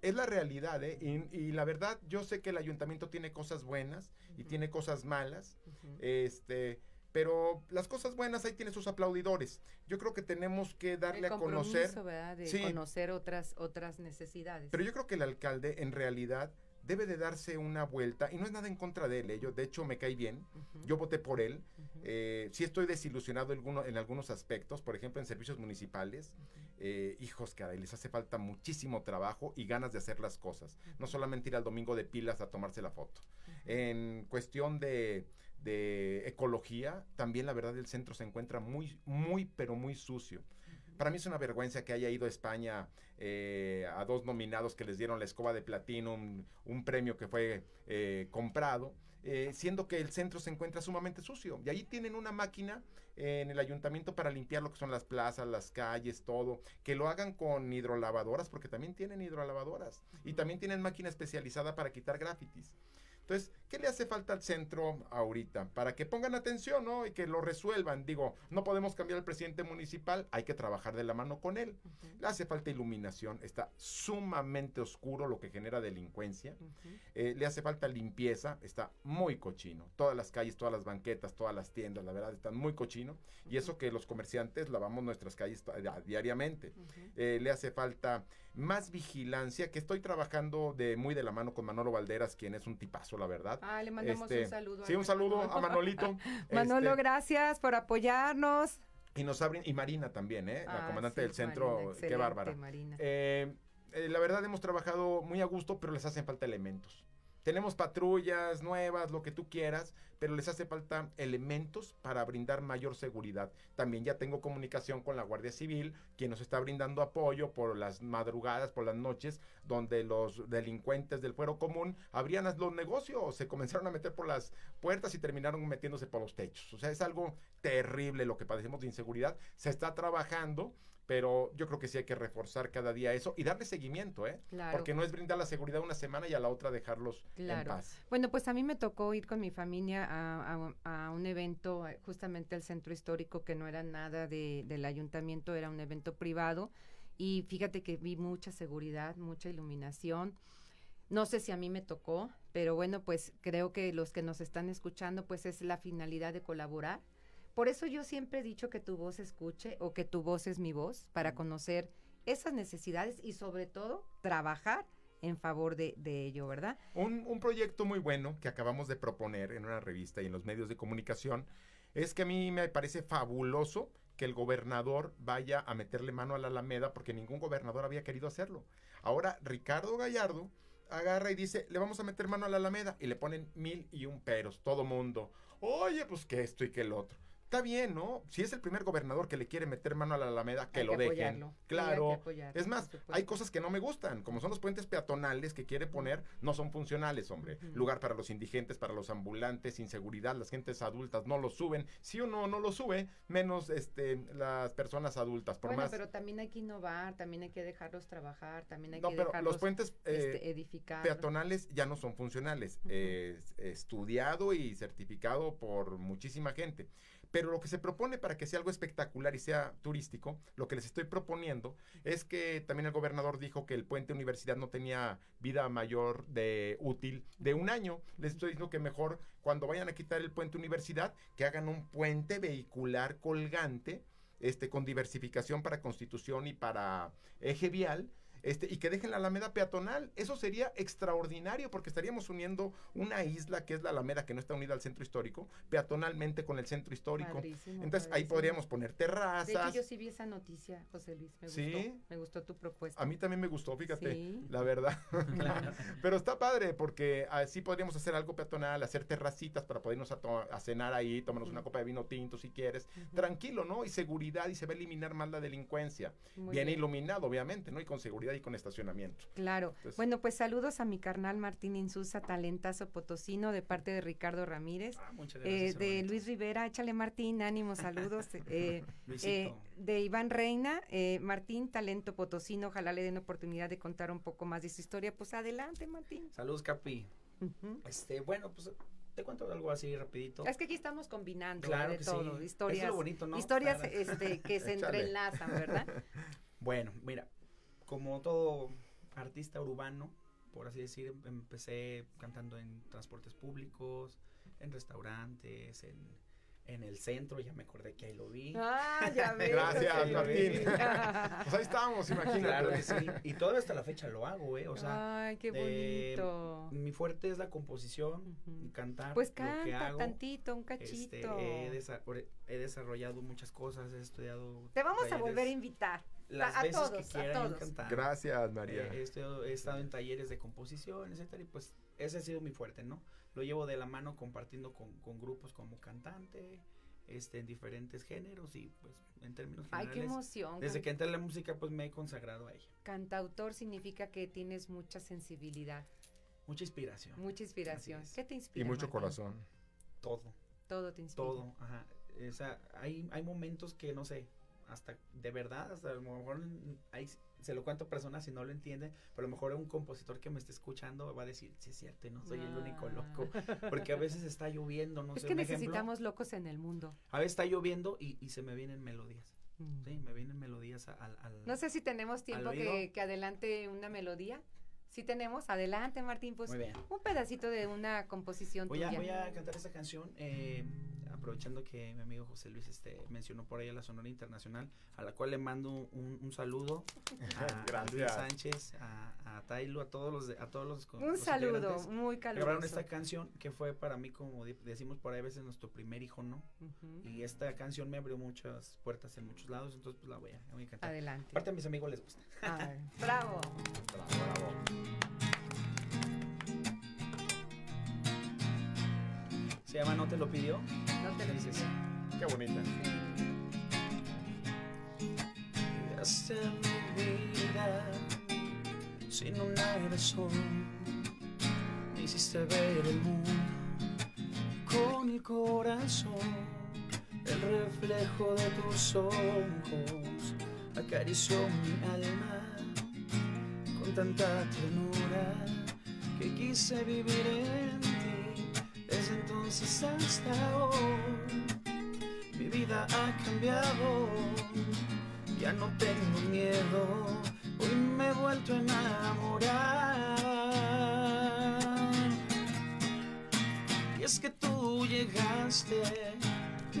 Speaker 6: Es la realidad, ¿eh? Y, la verdad, yo sé que el ayuntamiento tiene cosas buenas y tiene cosas malas. Este pero las cosas buenas ahí tiene sus aplaudidores. Yo creo que tenemos que darle a conocer,
Speaker 5: ¿verdad? de conocer otras otras necesidades.
Speaker 6: Pero yo creo que el alcalde en realidad debe de darse una vuelta, y no es nada en contra de él, ¿eh? yo de hecho me cae bien, yo voté por él, eh, sí estoy desilusionado en algunos aspectos, por ejemplo en servicios municipales, eh, hijos que les hace falta muchísimo trabajo y ganas de hacer las cosas, no solamente ir al domingo de pilas a tomarse la foto. En cuestión de, de ecología, también la verdad el centro se encuentra muy, muy, pero muy sucio. Para mí es una vergüenza que haya ido a España eh, a dos nominados que les dieron la escoba de platino, un, premio que fue eh, comprado. Eh, siendo que el centro se encuentra sumamente sucio. Y ahí tienen una máquina en el ayuntamiento para limpiar lo que son las plazas, las calles, todo. Que lo hagan con hidrolavadoras, porque también tienen hidrolavadoras. Y también tienen máquina especializada para quitar grafitis. Entonces, ¿qué le hace falta al centro ahorita? Para que pongan atención, ¿no? Y que lo resuelvan. Digo, no podemos cambiar al presidente municipal, hay que trabajar de la mano con él. Le hace falta iluminación, está sumamente oscuro, lo que genera delincuencia. Eh, le hace falta limpieza, está muy cochino. Todas las calles, todas las banquetas, todas las tiendas, la verdad, están muy cochino. Y eso que los comerciantes lavamos nuestras calles diariamente. Eh, le hace falta más vigilancia, que estoy trabajando de muy de la mano con Manolo Valderas, quien es un tipazo, la verdad.
Speaker 5: Ah, le mandamos
Speaker 6: Este,
Speaker 5: un saludo.
Speaker 6: Sí, un saludo a Manolito.
Speaker 5: Manolo,
Speaker 6: Este,
Speaker 5: gracias por apoyarnos.
Speaker 6: y nos abren, y Marina también, ¿eh? la
Speaker 5: Ah,
Speaker 6: comandante
Speaker 5: sí,
Speaker 6: del centro,
Speaker 5: Marina,
Speaker 6: qué bárbara.
Speaker 5: Marina.
Speaker 6: Eh, eh, la verdad hemos trabajado muy a gusto, pero les hacen falta elementos. Tenemos patrullas nuevas, lo que tú quieras, pero les hace falta elementos para brindar mayor seguridad. También ya tengo comunicación con la Guardia Civil, quien nos está brindando apoyo por las madrugadas, por las noches, donde los delincuentes del fuero común abrían los negocios, se comenzaron a meter por las puertas y terminaron metiéndose por los techos. O sea, es algo terrible lo que padecemos de inseguridad. Se está trabajando, pero yo creo que sí hay que reforzar cada día eso y darle seguimiento, ¿eh?
Speaker 5: Claro.
Speaker 6: Porque no es brindar la seguridad una semana y a la otra dejarlos en
Speaker 5: Claro.
Speaker 6: paz.
Speaker 5: Bueno, pues a mí me tocó ir con mi familia a, a- a un evento, eh, justamente al centro histórico, que no era nada de, del ayuntamiento, era un evento privado. Y fíjate que vi mucha seguridad, mucha iluminación. No sé si a mí me tocó, pero bueno, pues creo que los que nos están escuchando, pues es la finalidad de colaborar. Por eso yo siempre he dicho que tu voz escuche o que tu voz es mi voz para conocer esas necesidades y sobre todo trabajar en favor de, de ello, ¿verdad?
Speaker 6: Un, un proyecto muy bueno que acabamos de proponer en una revista y en los medios de comunicación es que a mí me parece fabuloso que el gobernador vaya a meterle mano a la Alameda porque ningún gobernador había querido hacerlo. Ahora Ricardo Gallardo agarra y dice, le vamos a meter mano a la Alameda y le ponen mil y un peros, todo mundo. Oye, pues que esto y que el otro. Está bien, ¿no? Si es el primer gobernador que le quiere meter mano a la Alameda, que
Speaker 5: Hay
Speaker 6: lo
Speaker 5: que
Speaker 6: dejen.
Speaker 5: apoyarlo.
Speaker 6: Claro.
Speaker 5: apoyarlo,
Speaker 6: es más, hay cosas que no me gustan, como son los puentes peatonales que quiere poner, no son funcionales, hombre. Lugar para los indigentes, para los ambulantes, inseguridad, las gentes adultas no lo suben. Si uno no lo sube, menos este las personas adultas, por
Speaker 5: bueno,
Speaker 6: más
Speaker 5: pero también hay que innovar, también hay que dejarlos trabajar, también hay
Speaker 6: No,
Speaker 5: que
Speaker 6: pero
Speaker 5: dejarlos
Speaker 6: los puentes eh,
Speaker 5: este, edificar.
Speaker 6: peatonales ya no son funcionales. Es estudiado y certificado por muchísima gente. Pero lo que se propone para que sea algo espectacular y sea turístico, lo que les estoy proponiendo es que también el gobernador dijo que el puente universidad no tenía vida mayor de útil de un año. Les estoy diciendo que mejor cuando vayan a quitar el puente universidad, que hagan un puente vehicular colgante este, con diversificación para Constitución y para eje vial, este, y que dejen la Alameda peatonal. Eso sería extraordinario porque estaríamos uniendo una isla que es la Alameda, que no está unida al centro histórico, peatonalmente con el centro histórico.
Speaker 5: Padrísimo,
Speaker 6: Entonces ahí podríamos poner
Speaker 5: De hecho,
Speaker 6: terrazas.
Speaker 5: yo sí vi esa noticia, José Luis, me
Speaker 6: ¿Sí?
Speaker 5: gustó, me gustó tu propuesta.
Speaker 6: A mí también me gustó, fíjate,
Speaker 5: Sí.
Speaker 6: la verdad. Pero está padre porque así podríamos hacer algo peatonal, hacer terracitas para podernos a, cenar ahí, tomarnos una copa de vino tinto si quieres. Tranquilo, ¿no? Y seguridad y se va a eliminar más la delincuencia.
Speaker 5: Muy
Speaker 6: bien,
Speaker 5: bien.
Speaker 6: iluminado, obviamente, ¿no? Y con seguridad y con estacionamiento.
Speaker 5: Claro.
Speaker 6: Entonces-
Speaker 5: bueno, pues saludos a mi carnal Martín Insusa, talentazo potosino, de parte de Ricardo Ramírez.
Speaker 12: Ah, muchas
Speaker 5: Eh,
Speaker 12: gracias,
Speaker 5: de
Speaker 12: hermanito.
Speaker 5: Luis Rivera, échale Martín, ánimo, saludos. eh,
Speaker 12: Luisito.
Speaker 5: eh, de Iván Reina, eh, Martín, talento potosino, ojalá le den oportunidad de contar un poco más de su historia. Pues adelante, Martín.
Speaker 12: Saludos, Capi. Este, bueno, pues te cuento algo así rapidito.
Speaker 5: Es que aquí estamos combinando
Speaker 12: Claro
Speaker 5: de
Speaker 12: que
Speaker 5: todo,
Speaker 12: sí. Eso
Speaker 5: historias,
Speaker 12: es lo bonito, ¿no?
Speaker 5: historias este, que se entrelazan, ¿verdad?
Speaker 12: Bueno, mira, como todo artista urbano, por así decir, em- empecé cantando en transportes públicos, en restaurantes, en, en el centro, ya me acordé que ahí lo vi.
Speaker 5: Ah, ya ves.
Speaker 6: Gracias. Martín. pues ahí estamos, imagínate.
Speaker 12: Claro que sí. Y todavía hasta la fecha lo hago, ¿eh? O sea,
Speaker 5: Ay, qué
Speaker 12: eh,
Speaker 5: bonito.
Speaker 12: mi fuerte es la composición, cantar.
Speaker 5: Pues
Speaker 12: lo que
Speaker 5: canta
Speaker 12: hago.
Speaker 5: tantito, un
Speaker 12: Este,
Speaker 5: cachito.
Speaker 12: he, desa- he desarrollado muchas cosas, he estudiado.
Speaker 5: Te vamos a volver a invitar.
Speaker 12: Las
Speaker 5: a, a
Speaker 12: veces
Speaker 5: todos,
Speaker 12: que quieran cantar.
Speaker 6: Gracias, María.
Speaker 12: Eh, he, estado en talleres de composición, etcétera, y pues ese ha sido mi fuerte, ¿no? Lo llevo de la mano compartiendo con, con grupos como cantante, este, en diferentes géneros y pues en términos
Speaker 5: Ay, qué emoción.
Speaker 12: Desde que entré en la música pues me he consagrado a ella.
Speaker 5: Cantautor significa que tienes mucha sensibilidad,
Speaker 12: Mucha inspiración.
Speaker 5: mucha inspiración. ¿Qué te
Speaker 6: Y
Speaker 5: inspira?
Speaker 6: mucho
Speaker 5: Martín?
Speaker 6: corazón.
Speaker 12: Todo,
Speaker 5: Todo te inspira.
Speaker 12: todo, ajá. O sea, hay, hay momentos que no sé, hasta de verdad, hasta a lo mejor hay, se lo cuento a personas y no lo entienden, pero a lo mejor un compositor que me esté escuchando va a decir, sí es cierto, no soy el único
Speaker 5: Ah.
Speaker 12: loco, porque a veces está lloviendo, no
Speaker 5: es
Speaker 12: sé,
Speaker 5: que
Speaker 12: ejemplo.
Speaker 5: necesitamos locos en el mundo.
Speaker 12: A veces está lloviendo y, y se me vienen melodías. Sí, me vienen melodías al... al-
Speaker 5: Mm. No sé si tenemos tiempo que, que adelante una melodía. Sí tenemos. Adelante, Martín. Pues un pedacito de una composición
Speaker 12: Voy a, voy a cantar esta canción, eh, aprovechando que mi amigo José Luis este, mencionó por ahí a la Sonora Internacional, a la cual le mando un, un saludo a,
Speaker 6: Gracias.
Speaker 12: Luis Sánchez, a, a Tailu, a todos los, de- a todos los
Speaker 5: Un
Speaker 12: los
Speaker 5: saludo muy
Speaker 12: Grabaron
Speaker 5: caluroso.
Speaker 12: esta canción que fue para mí, como decimos por ahí a veces, nuestro primer hijo, ¿no?
Speaker 5: Ujú.
Speaker 12: Y esta canción me abrió muchas puertas en muchos lados, entonces pues la voy a, voy a cantar.
Speaker 5: Adelante.
Speaker 12: Aparte a mis amigos les gusta.
Speaker 5: Ay, bravo.
Speaker 12: Bravo, bravo. Se llama No te lo pidió.
Speaker 5: No te lo
Speaker 12: Dice así.
Speaker 6: Qué bonita.
Speaker 11: Llegaste a mi vida sin una razón. Me hiciste ver el mundo con el corazón. El reflejo de tus ojos acarició mi alma con tanta ternura que quise vivir en ti. Entonces hasta hoy mi vida ha cambiado. Ya no tengo miedo, hoy me he vuelto a enamorar. Y es que tú llegaste,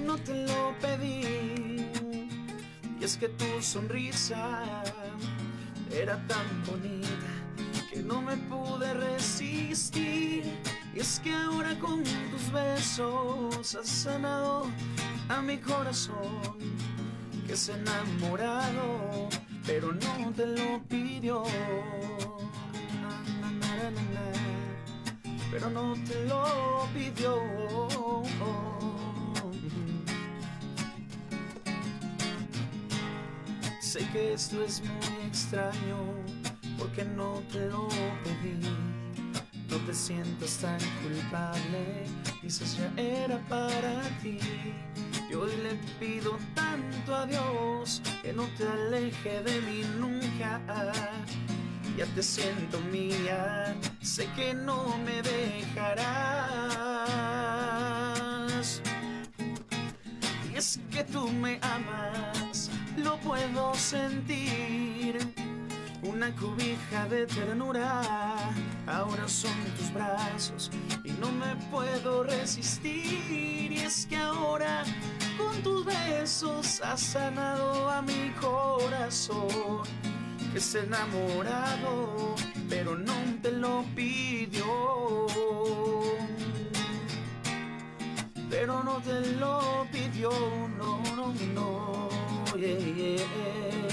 Speaker 11: no te lo pedí. Y es que tu sonrisa era tan bonita que no me pude resistir. Y es que ahora con tus besos has sanado a mi corazón que ha enamorado, pero no te lo pidió. Pero no te lo pidió. Sé que esto es muy extraño, porque no te lo pedí. No te sientas tan culpable, quizás ya era para ti. Y hoy le pido tanto a Dios que no te aleje de mí nunca. Ya te siento mía, sé que no me dejarás. Y es que tú me amas, lo puedo sentir. Una cobija de ternura, ahora son tus brazos y no me puedo resistir. Y es que ahora con tus besos has sanado a mi corazón, que ha enamorado, pero no te lo pidió. Pero no te lo pidió, no, no, no, yeah, yeah.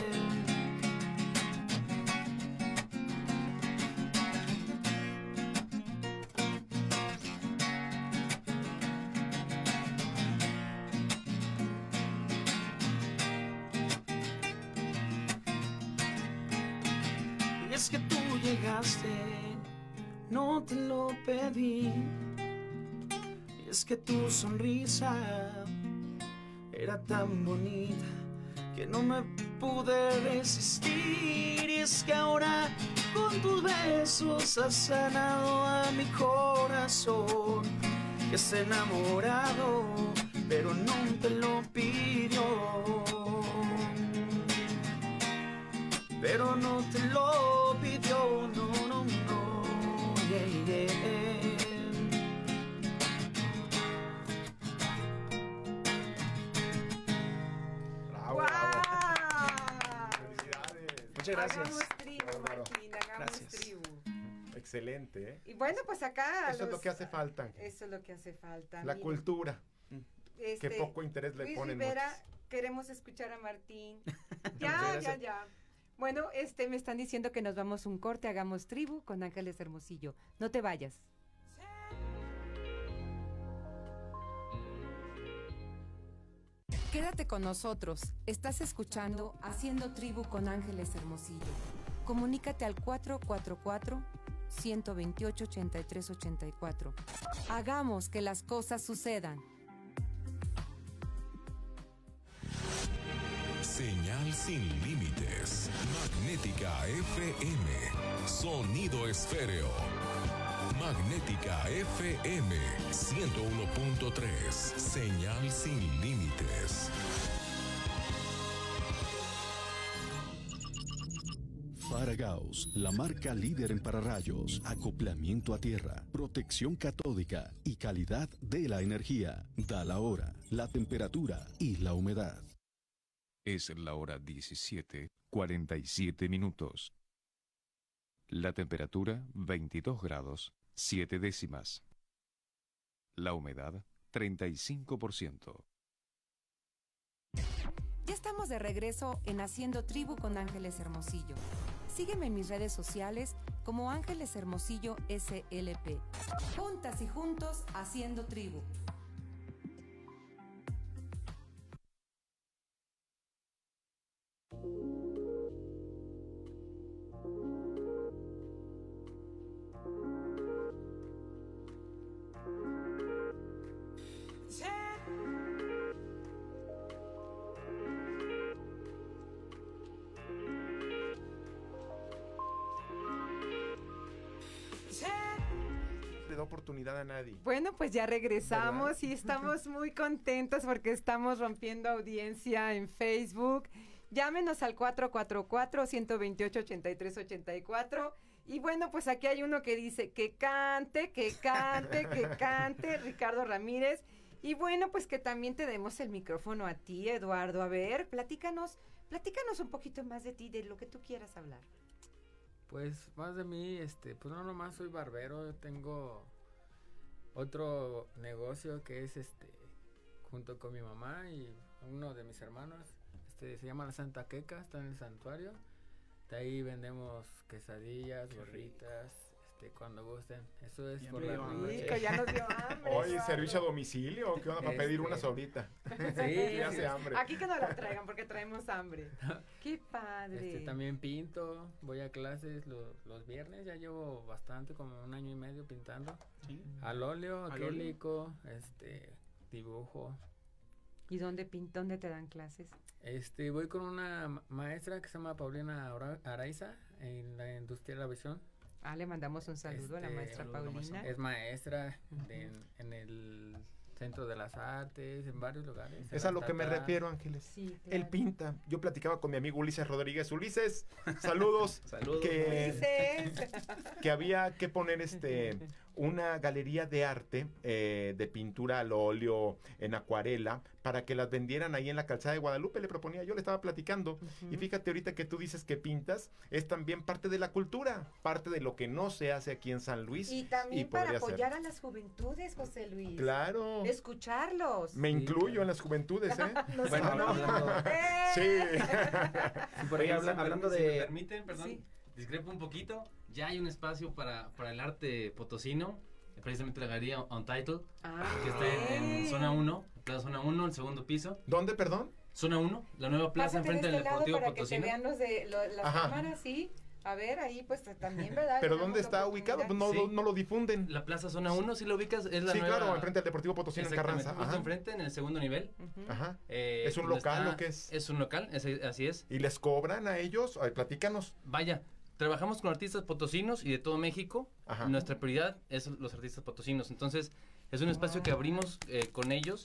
Speaker 11: No te lo pedí. Es que tu sonrisa era tan bonita que no me pude resistir. Y es que ahora con tus besos has sanado a mi corazón, que ha enamorado, pero no te lo pidió pero no te lo
Speaker 12: Muchas gracias.
Speaker 5: Hagamos tribu, Martín, hagamos
Speaker 12: Gracias.
Speaker 5: tribu.
Speaker 6: Excelente, ¿eh?
Speaker 5: Y bueno, pues acá...
Speaker 6: Eso es lo que hace falta.
Speaker 5: Eso es lo que hace falta.
Speaker 6: La cultura.
Speaker 5: Este,
Speaker 6: que poco interés le
Speaker 5: Luis
Speaker 6: ponen
Speaker 5: Rivera,
Speaker 6: muchos.
Speaker 5: queremos escuchar a Martín. Ya, ya, ya. Bueno, este me están diciendo que nos vamos un corte, hagamos tribu con Ángeles Hermosillo. No te vayas. Quédate con nosotros. Estás escuchando Haciendo Tribu con Ángeles Hermosillo. Comunícate al 444 128 8384. Hagamos que las cosas sucedan.
Speaker 13: Señal sin límites. Magnética FM. Sonido esféreo. Magnética FM 101.3. Señal sin límites.
Speaker 9: Faragaos, la marca líder en pararrayos, acoplamiento a tierra, protección catódica y calidad de la energía. Da la hora, la temperatura y la humedad.
Speaker 16: Es la hora 17, 47 minutos. La temperatura 22 grados, 7 décimas. La humedad 35%.
Speaker 5: Ya estamos de regreso en Haciendo Tribu con Ángeles Hermosillo. Sígueme en mis redes sociales como Ángeles Hermosillo SLP. Juntas y juntos haciendo tribu.
Speaker 6: Nadie.
Speaker 5: Bueno, pues ya regresamos y estamos muy contentos porque estamos rompiendo audiencia en Facebook. Llámenos al 444-128-8384. Y bueno, pues aquí hay uno que dice que cante, que cante, que cante, Ricardo Ramírez. Y bueno, pues que también te demos el micrófono a ti, Eduardo. A ver, platícanos, platícanos un poquito más de ti, de lo que tú quieras hablar.
Speaker 8: Pues más de mí, este, pues no nomás soy barbero, yo tengo otro negocio que es este, junto con mi mamá y uno de mis hermanos, este, se llama La Santa Queca, está en el santuario. De ahí vendemos quesadillas, gorritas, este, cuando gusten. Eso es
Speaker 6: Ya
Speaker 8: por la noche.
Speaker 5: Rico, ya nos dio hambre.
Speaker 6: Oye, servicio a domicilio, ¿qué onda? Para pedir
Speaker 8: Este,
Speaker 6: unas ahorita.
Speaker 8: Sí,
Speaker 6: ya hace hambre.
Speaker 5: Aquí que nos la traigan porque traemos hambre. Qué padre.
Speaker 8: Este, también pinto, voy a clases lo- los viernes, ya llevo bastante, como un año y medio pintando. Al óleo,
Speaker 5: ¿Al
Speaker 8: acrílico, este, dibujo.
Speaker 5: ¿Y dónde, dónde te dan clases?
Speaker 8: Este, voy con una ma- maestra que se llama Paulina Ara- Araiza en la industria de la visión.
Speaker 5: Ah, le mandamos un saludo a la
Speaker 8: Este,
Speaker 5: maestra Paulina.
Speaker 8: Es maestra de- en, en el Centro de las Artes, en varios lugares.
Speaker 6: Es a lo que me refiero, Ángeles.
Speaker 5: Sí,
Speaker 6: Él pinta. Yo platicaba con mi amigo Ulises Rodríguez. Ulises, saludos.
Speaker 12: Saludos,
Speaker 6: Que,
Speaker 5: Ulises.
Speaker 6: que había que poner este una galería de arte eh, de pintura al óleo en acuarela para que las vendieran ahí en la calzada de Guadalupe. Le proponía, yo le estaba platicando. Y fíjate ahorita que tú dices que pintas, es también parte de la cultura, parte de lo que no se hace aquí en San Luis.
Speaker 5: Y también para
Speaker 6: ser.
Speaker 5: apoyar a las juventudes, José Luis.
Speaker 6: Claro.
Speaker 5: Escucharlos.
Speaker 6: Me incluyo en las juventudes, ¿eh?
Speaker 5: No
Speaker 12: Bueno, no, hablando-
Speaker 6: Sí.
Speaker 12: por ahí habla- hablando
Speaker 7: Si me
Speaker 12: de...
Speaker 7: permiten, perdón, discrepo un poquito. Ya hay un espacio para, para el arte potosino, precisamente la galería Untitled, que está en, en zona 1, plaza zona 1, el segundo piso.
Speaker 6: ¿Dónde, perdón?
Speaker 7: Zona 1, la nueva plaza
Speaker 5: Pásate de
Speaker 7: enfrente
Speaker 5: este
Speaker 7: del
Speaker 5: lado
Speaker 7: Deportivo
Speaker 5: para que te
Speaker 7: Potosino.
Speaker 5: vean los de lo- las
Speaker 6: Ajá.
Speaker 5: cámaras, sí. A ver, ahí pues también, ¿verdad?
Speaker 6: ¿Pero dónde está ubicado? Pues no,
Speaker 7: Sí.
Speaker 6: no, no lo difunden.
Speaker 7: La plaza zona 1, si lo ubicas, es la
Speaker 6: Sí,
Speaker 7: nueva...
Speaker 6: claro, enfrente del Deportivo Potosino en Carranza.
Speaker 7: justo
Speaker 6: Ajá.
Speaker 7: enfrente, en el segundo nivel.
Speaker 6: Ajá.
Speaker 7: Eh,
Speaker 6: ¿Es un local
Speaker 7: está-
Speaker 6: o qué es?
Speaker 7: Es un local, es- así es.
Speaker 6: ¿Y les cobran a ellos? Ay, platícanos.
Speaker 7: Vaya, trabajamos con artistas potosinos y de todo México.
Speaker 6: Ajá.
Speaker 7: Nuestra prioridad es los artistas potosinos. Entonces, es un espacio que abrimos eh, con ellos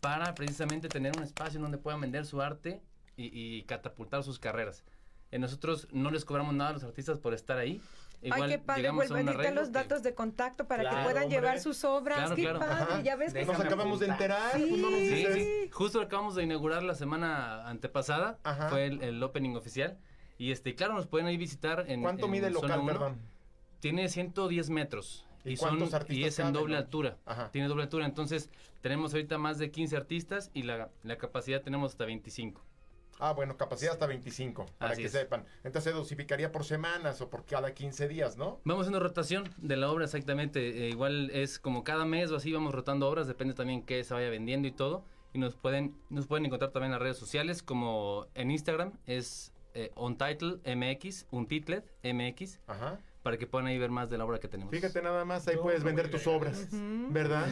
Speaker 7: para precisamente tener un espacio en donde puedan vender su arte y, y catapultar sus carreras. Eh, nosotros no les cobramos nada a los artistas por estar ahí. Igual
Speaker 5: Ay, qué padre,
Speaker 7: llegamos a
Speaker 5: los
Speaker 7: que-
Speaker 5: datos de contacto para
Speaker 7: Claro,
Speaker 5: que puedan
Speaker 7: hombre.
Speaker 5: llevar sus obras.
Speaker 7: Claro,
Speaker 5: qué
Speaker 7: claro.
Speaker 5: padre,
Speaker 7: Ajá.
Speaker 5: ya ves que
Speaker 6: Nos acabamos de enterar. pues no nos
Speaker 7: Sí, sí. Justo lo acabamos de inaugurar la semana antepasada. Fue el, el opening oficial. Y este, claro, nos pueden ahí visitar en.
Speaker 6: ¿Cuánto
Speaker 7: en
Speaker 6: mide el local,
Speaker 7: uno.
Speaker 6: perdón?
Speaker 7: Tiene 110 metros.
Speaker 6: ¿Y
Speaker 7: son-
Speaker 6: cuántos artistas
Speaker 7: Y es en doble altura. Tiene doble altura. Entonces, tenemos ahorita más de 15 artistas y la, la capacidad tenemos hasta 25.
Speaker 6: Ah, bueno, capacidad hasta 25, para
Speaker 7: Así
Speaker 6: que
Speaker 7: es.
Speaker 6: sepan. Entonces se dosificaría por semanas o por cada 15 días, ¿no?
Speaker 7: Vamos haciendo rotación de la obra exactamente. eh, igual es como cada mes o así vamos rotando obras, depende también qué se vaya vendiendo y todo. Y nos pueden, nos pueden encontrar también en las redes sociales, como en Instagram es eh, Untitled MX, Untitled MX. para que puedan ahí ver más de la obra que tenemos.
Speaker 6: Fíjate nada más, ahí puedes
Speaker 11: no
Speaker 6: vender tus obras, ¿verdad?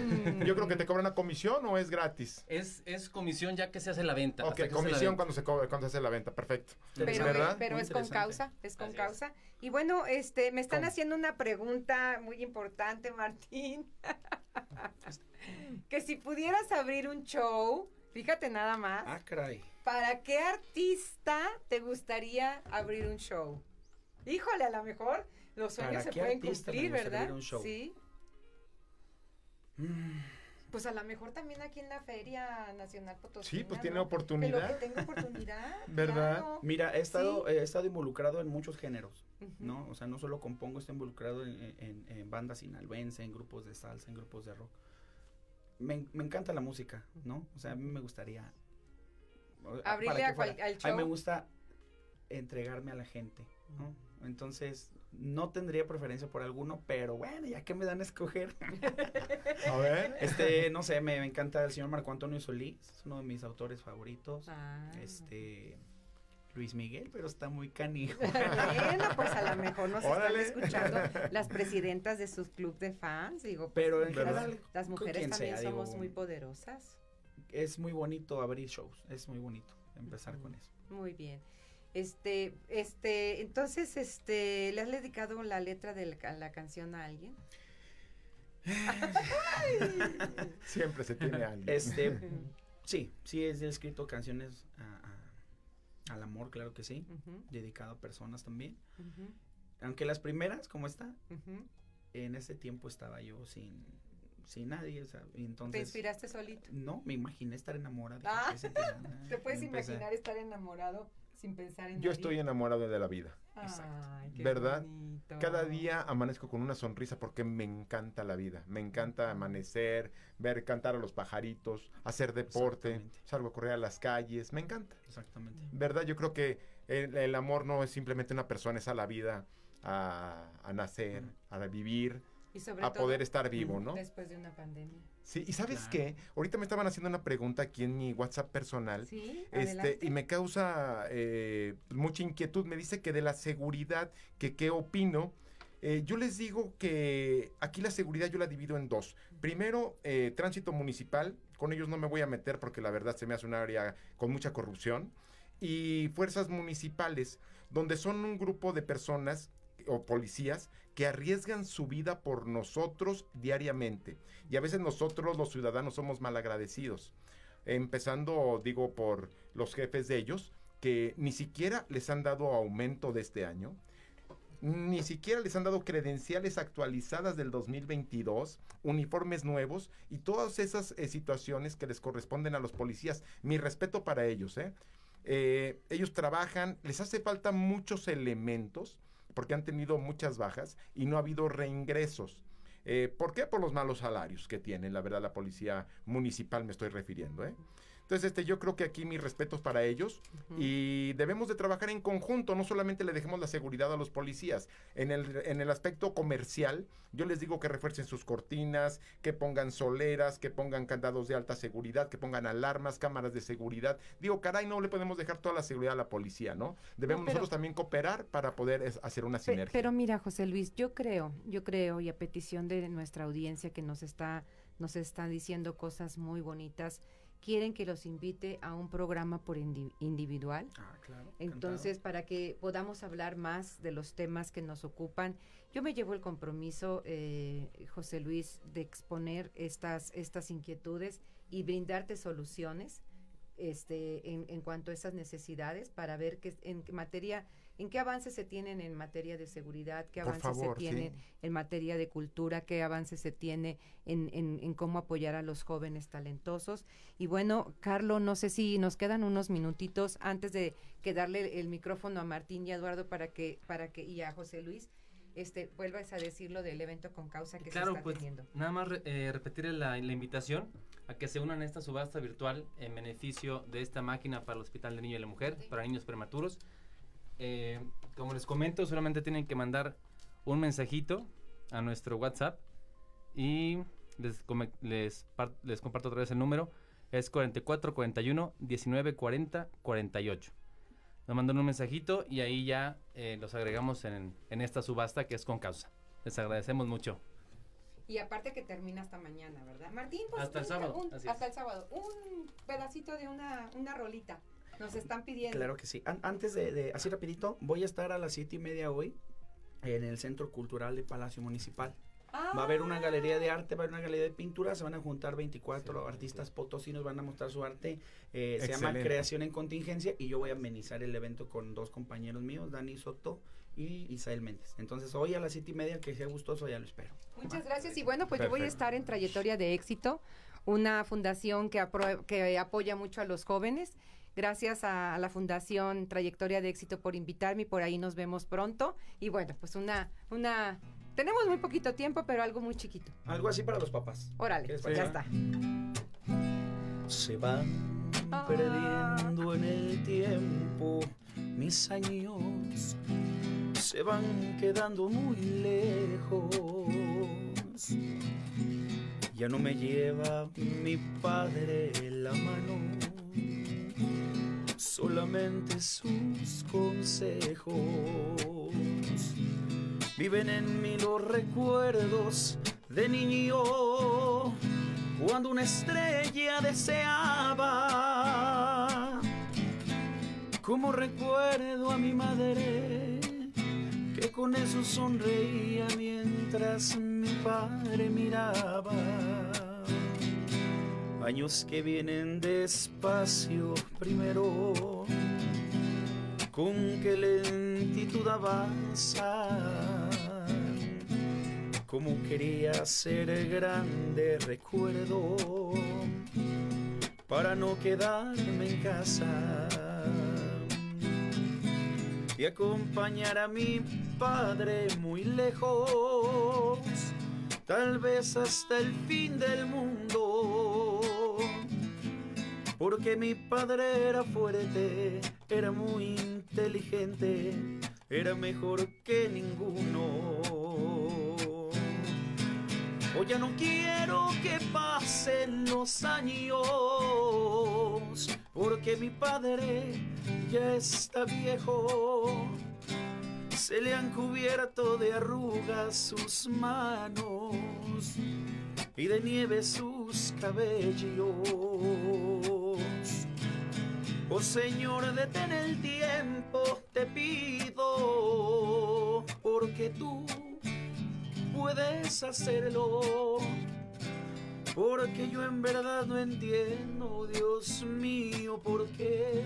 Speaker 6: Yo creo que te cobran una comisión o es gratis.
Speaker 7: Es, es comisión ya que se hace la venta.
Speaker 6: Ok, comisión
Speaker 7: venta.
Speaker 6: cuando se, co- cuando se hace la venta, perfecto.
Speaker 5: Pero,
Speaker 6: ¿Verdad?
Speaker 5: pero
Speaker 11: Muy
Speaker 5: es con causa, es con causa. Y bueno, este, me están
Speaker 11: ¿Cómo?
Speaker 5: haciendo una pregunta muy importante, Martín. que si pudieras abrir un show, fíjate nada más,
Speaker 11: Ah, caray.
Speaker 5: ¿para qué artista te gustaría abrir un show? Híjole, a lo mejor los sueños
Speaker 11: ¿Para
Speaker 5: se
Speaker 11: qué
Speaker 5: pueden cumplir, ¿verdad?
Speaker 11: abrir un show?
Speaker 5: Sí.
Speaker 11: Mm,
Speaker 5: Pues a lo mejor también aquí en la Feria Nacional Potosí.
Speaker 6: Sí, pues tiene oportunidad.
Speaker 5: Que tengo oportunidad.
Speaker 6: ¿Verdad?
Speaker 5: claro.
Speaker 11: Mira, he estado,
Speaker 5: Sí.
Speaker 11: he estado involucrado en muchos géneros. ¿no? O sea, no solo compongo, estoy involucrado en, en- en bandas sinaloense, en grupos de salsa, en grupos de rock. Me, me encanta la música, ¿no? O sea, a mí me gustaría...
Speaker 5: Abrirle a cual- al
Speaker 11: A mí me
Speaker 5: show.
Speaker 11: gusta entregarme a la gente, ¿no? Entonces, no tendría preferencia por alguno, pero bueno, ya que me dan a escoger.
Speaker 6: A ver.
Speaker 11: Este, no sé, me, me encanta el señor Marco Antonio Solís, es uno de mis autores favoritos.
Speaker 5: Ah.
Speaker 11: Este, Luis Miguel, pero está muy canijo.
Speaker 5: Bueno, pues a lo mejor nos
Speaker 11: Órale.
Speaker 5: están escuchando las presidentas de sus club de fans, digo. pues,
Speaker 11: Pero en
Speaker 5: las-
Speaker 11: general,
Speaker 5: las mujeres también
Speaker 11: sea,
Speaker 5: somos
Speaker 11: digo,
Speaker 5: muy poderosas.
Speaker 11: Es muy bonito abrir shows, es muy bonito empezar con eso.
Speaker 5: Muy bien. Este, este, entonces, este, ¿le has dedicado la letra de la, la canción a alguien?
Speaker 6: Siempre se tiene alguien.
Speaker 11: Este, sí, sí, he escrito canciones a- a- al amor, claro que sí, dedicado a personas también. Aunque las primeras, como está, en ese tiempo estaba yo sin, sin nadie, o sea, y
Speaker 5: ¿Te
Speaker 11: entonces...
Speaker 5: inspiraste solito?
Speaker 11: No, me imaginé estar enamorado.
Speaker 5: Ah. ¿Te puedes
Speaker 11: Empecé.
Speaker 5: imaginar estar enamorado sin pensar en
Speaker 6: Yo
Speaker 5: nadie?
Speaker 6: estoy enamorado de la vida.
Speaker 5: Ay, qué
Speaker 6: ¿Verdad?
Speaker 5: bonito.
Speaker 6: Cada día amanezco con una sonrisa porque me encanta la vida. Me encanta amanecer, ver cantar a los pajaritos, hacer deporte, salgo a correr a las calles. Me encanta.
Speaker 11: Exactamente.
Speaker 6: ¿Verdad? Yo creo que el, el amor no es simplemente una persona, es a la vida, a, a nacer, a vivir,
Speaker 5: Y sobre
Speaker 6: a
Speaker 5: todo,
Speaker 6: poder estar vivo, ¿no?
Speaker 5: Después de una pandemia.
Speaker 6: Sí, y ¿sabes
Speaker 11: Claro.
Speaker 6: qué? Ahorita me estaban haciendo una pregunta aquí en mi WhatsApp personal.
Speaker 5: Sí,
Speaker 6: Este, y me causa eh, mucha inquietud. Me dice que de la seguridad, que qué opino. Eh, yo les digo que aquí la seguridad yo la divido en dos. Primero, eh, tránsito municipal. Con ellos no me voy a meter porque la verdad se me hace un área con mucha corrupción. Y fuerzas municipales, donde son un grupo de personas o policías que arriesgan su vida por nosotros diariamente. Y a veces nosotros los ciudadanos somos malagradecidos. Empezando, digo, por los jefes de ellos, que ni siquiera les han dado aumento de este año. Ni siquiera les han dado credenciales actualizadas del 2022, uniformes nuevos y todas esas eh, situaciones que les corresponden a los policías. Mi respeto para ellos, ¿eh? Eh, ellos trabajan, les hace falta muchos elementos porque han tenido muchas bajas y no ha habido reingresos. Eh, ¿Por qué? Por los malos salarios que tiene, la verdad, la policía municipal me estoy refiriendo. ¿eh? Entonces, este, yo creo que aquí mis respetos para ellos y debemos de trabajar en conjunto, no solamente le dejemos la seguridad a los policías. En el, en el aspecto comercial, yo les digo que refuercen sus cortinas, que pongan soleras, que pongan candados de alta seguridad, que pongan alarmas, cámaras de seguridad. Digo, caray, no le podemos dejar toda la seguridad a la policía, ¿no? Debemos
Speaker 5: No, pero-
Speaker 6: nosotros también cooperar para poder es, hacer una sinergia.
Speaker 5: Pero mira, José Luis, yo creo, yo creo, y a petición de nuestra audiencia que nos está, nos están diciendo cosas muy bonitas, quieren que los invite a un programa por indi- individual.
Speaker 11: Ah, claro.
Speaker 5: Entonces, para que podamos hablar más de los temas que nos ocupan, yo me llevo el compromiso, eh, José Luis, de exponer estas, estas inquietudes y brindarte soluciones este, en, en cuanto a esas necesidades para ver que en qué materia, en qué avances se tienen en materia de seguridad, qué avances
Speaker 6: favor,
Speaker 5: se
Speaker 6: sí.
Speaker 5: tienen en materia de cultura, qué avances se tiene en, en, en cómo apoyar a los jóvenes talentosos. Y bueno, Carlos, no sé si nos quedan unos minutitos antes de que darle el micrófono a Martín y a Eduardo para que, para que, y a José Luis, este, vuelvas a decir lo del evento con causa que se
Speaker 7: Claro,
Speaker 5: está
Speaker 7: pues
Speaker 5: teniendo.
Speaker 7: nada más re- eh, repetir la, la invitación a que se unan a esta subasta virtual en beneficio de esta máquina para el Hospital de Niño y la Mujer, para niños prematuros. Eh, como les comento, solamente tienen que mandar un mensajito a nuestro WhatsApp y les, come- les, par- les comparto otra vez el número. Es 4441 1940 48. Nos mandan un mensajito y ahí ya eh, los agregamos en, en esta subasta que es con causa. Les agradecemos mucho.
Speaker 5: Y aparte que termina hasta mañana, ¿verdad? Martín, pues
Speaker 7: Hasta el sábado,
Speaker 5: un- hasta el sábado. Un pedacito de una, una rolita. Nos están pidiendo.
Speaker 11: Claro que sí. An- antes de, de- así rapidito, voy a estar a las siete y media hoy en el Centro Cultural de Palacio Municipal. Va a haber una galería de arte, va a haber una galería de pintura, se van a juntar 24 artistas potosinos, van a mostrar su arte. eh, se llama. Creación en Contingencia y yo voy a amenizar el evento con dos compañeros míos, Dani Soto y Isael Méndez. Entonces hoy a las siete y media, que sea gustoso, ya lo espero.
Speaker 5: Muchas gracias. Y bueno, pues yo voy a estar en Trayectoria de Éxito, una fundación que, que apoya mucho a los jóvenes. Gracias a, a la Fundación Trayectoria de Éxito por invitarme y por ahí nos vemos pronto. Y bueno, pues una, una, tenemos muy poquito tiempo, pero algo muy chiquito.
Speaker 11: Algo así para los papás.
Speaker 5: Órale,
Speaker 11: ¿Qué les
Speaker 5: ya está.
Speaker 11: Se van perdiendo en el tiempo mis años, se van quedando muy lejos. Ya no me lleva mi padre la mano, solamente sus consejos. Viven en mí los recuerdos de niño cuando una estrella deseaba. Como recuerdo a mi madre que con eso sonreía mientras mi padre miraba. Años que vienen despacio primero, con qué lentitud avanzan. Como quería ser grande recuerdo para no quedarme en casa y acompañar a mi padre muy lejos, tal vez hasta el fin del mundo. Porque mi padre era fuerte, era muy inteligente, era mejor que ninguno. Hoy ya no quiero que pasen los años, porque mi padre ya está viejo. Se le han cubierto de arrugas sus manos y de nieve sus cabellos. Oh Señor, detén el tiempo, te pido, porque tú puedes hacerlo. Porque yo en verdad no entiendo, Dios mío, por qué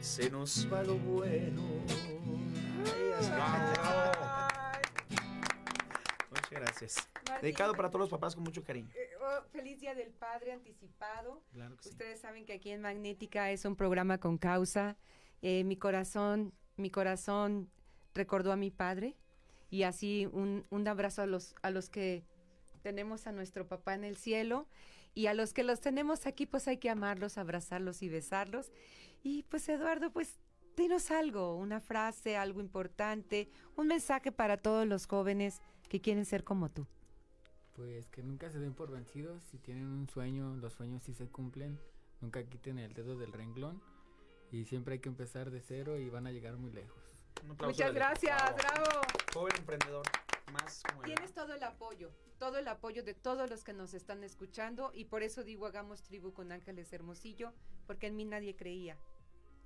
Speaker 11: se nos va lo bueno. Ay, Muchas gracias. Dedicado para todos los papás con mucho cariño.
Speaker 5: Eh, oh, feliz Día del Padre anticipado.
Speaker 11: Claro que sí.
Speaker 5: Ustedes saben que aquí en Magnética es un programa con causa. Eh, mi corazón, mi corazón recordó a mi padre y así un, un abrazo a los, a los que tenemos a nuestro papá en el cielo y a los que los tenemos aquí pues hay que amarlos, abrazarlos y besarlos. Y pues Eduardo, pues dinos algo, una frase, algo importante, un mensaje para todos los jóvenes que quieren ser como tú.
Speaker 8: Pues que nunca se den por vencidos, si tienen un sueño, los sueños sí se cumplen, nunca quiten el dedo del renglón y siempre hay que empezar de cero y van a llegar muy lejos.
Speaker 5: Muchas gracias, bravo.
Speaker 11: Joven emprendedor, más.
Speaker 5: Tienes todo el apoyo, todo el apoyo de todos los que nos están escuchando y por eso digo hagamos tribu con Ángeles Hermosillo, porque en mí nadie creía.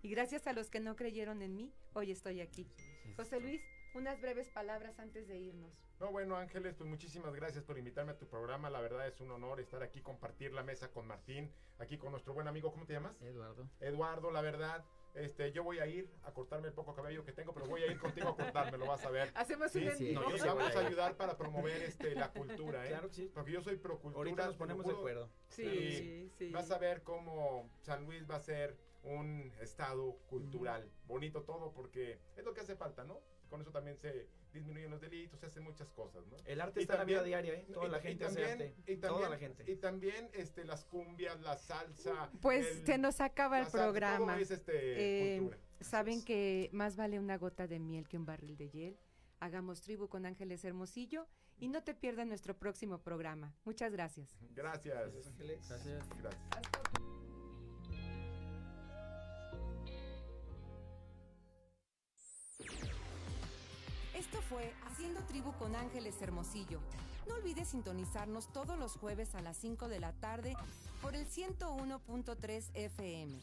Speaker 5: Y gracias a los que no creyeron en mí, hoy estoy aquí. José Luis, unas breves palabras antes de irnos.
Speaker 6: No, bueno, Ángeles, pues muchísimas gracias por invitarme a tu programa. La verdad es un honor estar aquí, compartir la mesa con Martín, aquí con nuestro buen amigo, ¿cómo te llamas?
Speaker 8: Eduardo.
Speaker 6: Eduardo, la verdad. Este, yo voy a ir a cortarme el poco cabello que tengo, pero voy a ir contigo a cortarme, lo vas a ver.
Speaker 5: Hacemos
Speaker 6: sí,
Speaker 5: un
Speaker 6: sí,
Speaker 5: vivo.
Speaker 6: y vamos a ayudar para promover este, la cultura, ¿eh?
Speaker 11: Claro que sí.
Speaker 6: Porque yo soy pro cultura.
Speaker 11: Ahorita nos ponemos de acuerdo.
Speaker 5: Sí, sí, sí.
Speaker 6: Vas a ver cómo San Luis va a ser un estado cultural. Bonito todo porque es lo que hace falta, ¿no? Con eso también se disminuyen los delitos, se hacen muchas cosas, ¿no?
Speaker 11: El arte
Speaker 6: Y
Speaker 11: está en la vida diaria, ¿eh? Toda
Speaker 6: y-
Speaker 11: la
Speaker 6: y
Speaker 11: gente hace arte.
Speaker 6: y
Speaker 11: Toda
Speaker 6: también-
Speaker 11: la gente.
Speaker 6: Y también este, las cumbias, la salsa.
Speaker 5: Pues
Speaker 6: el-
Speaker 5: se nos acaba el
Speaker 6: la salsa, todo
Speaker 5: programa.
Speaker 6: es, este,
Speaker 5: Eh,
Speaker 6: cultura.
Speaker 5: Saben que más vale una gota de miel que un barril de hiel. Hagamos tribu con Ángeles Hermosillo y no te pierdas nuestro próximo programa. Muchas gracias.
Speaker 6: Gracias.
Speaker 8: Gracias.
Speaker 6: Gracias.
Speaker 5: Esto fue Haciendo Tribu con Ángeles Hermosillo. No olvides sintonizarnos todos los jueves a las 5 de la tarde por el 101.3 FM.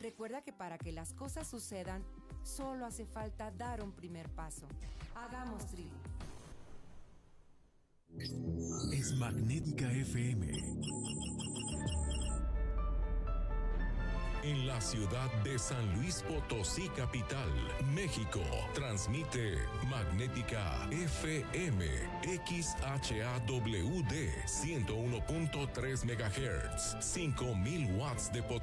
Speaker 5: Recuerda que para que las cosas sucedan, solo hace falta dar un primer paso. Hagamos tribu.
Speaker 13: Es Magnética FM. En la ciudad de San Luis Potosí, capital, México, transmite Magnética FM XHAWD 101.3 MHz, 5000 watts de potencia.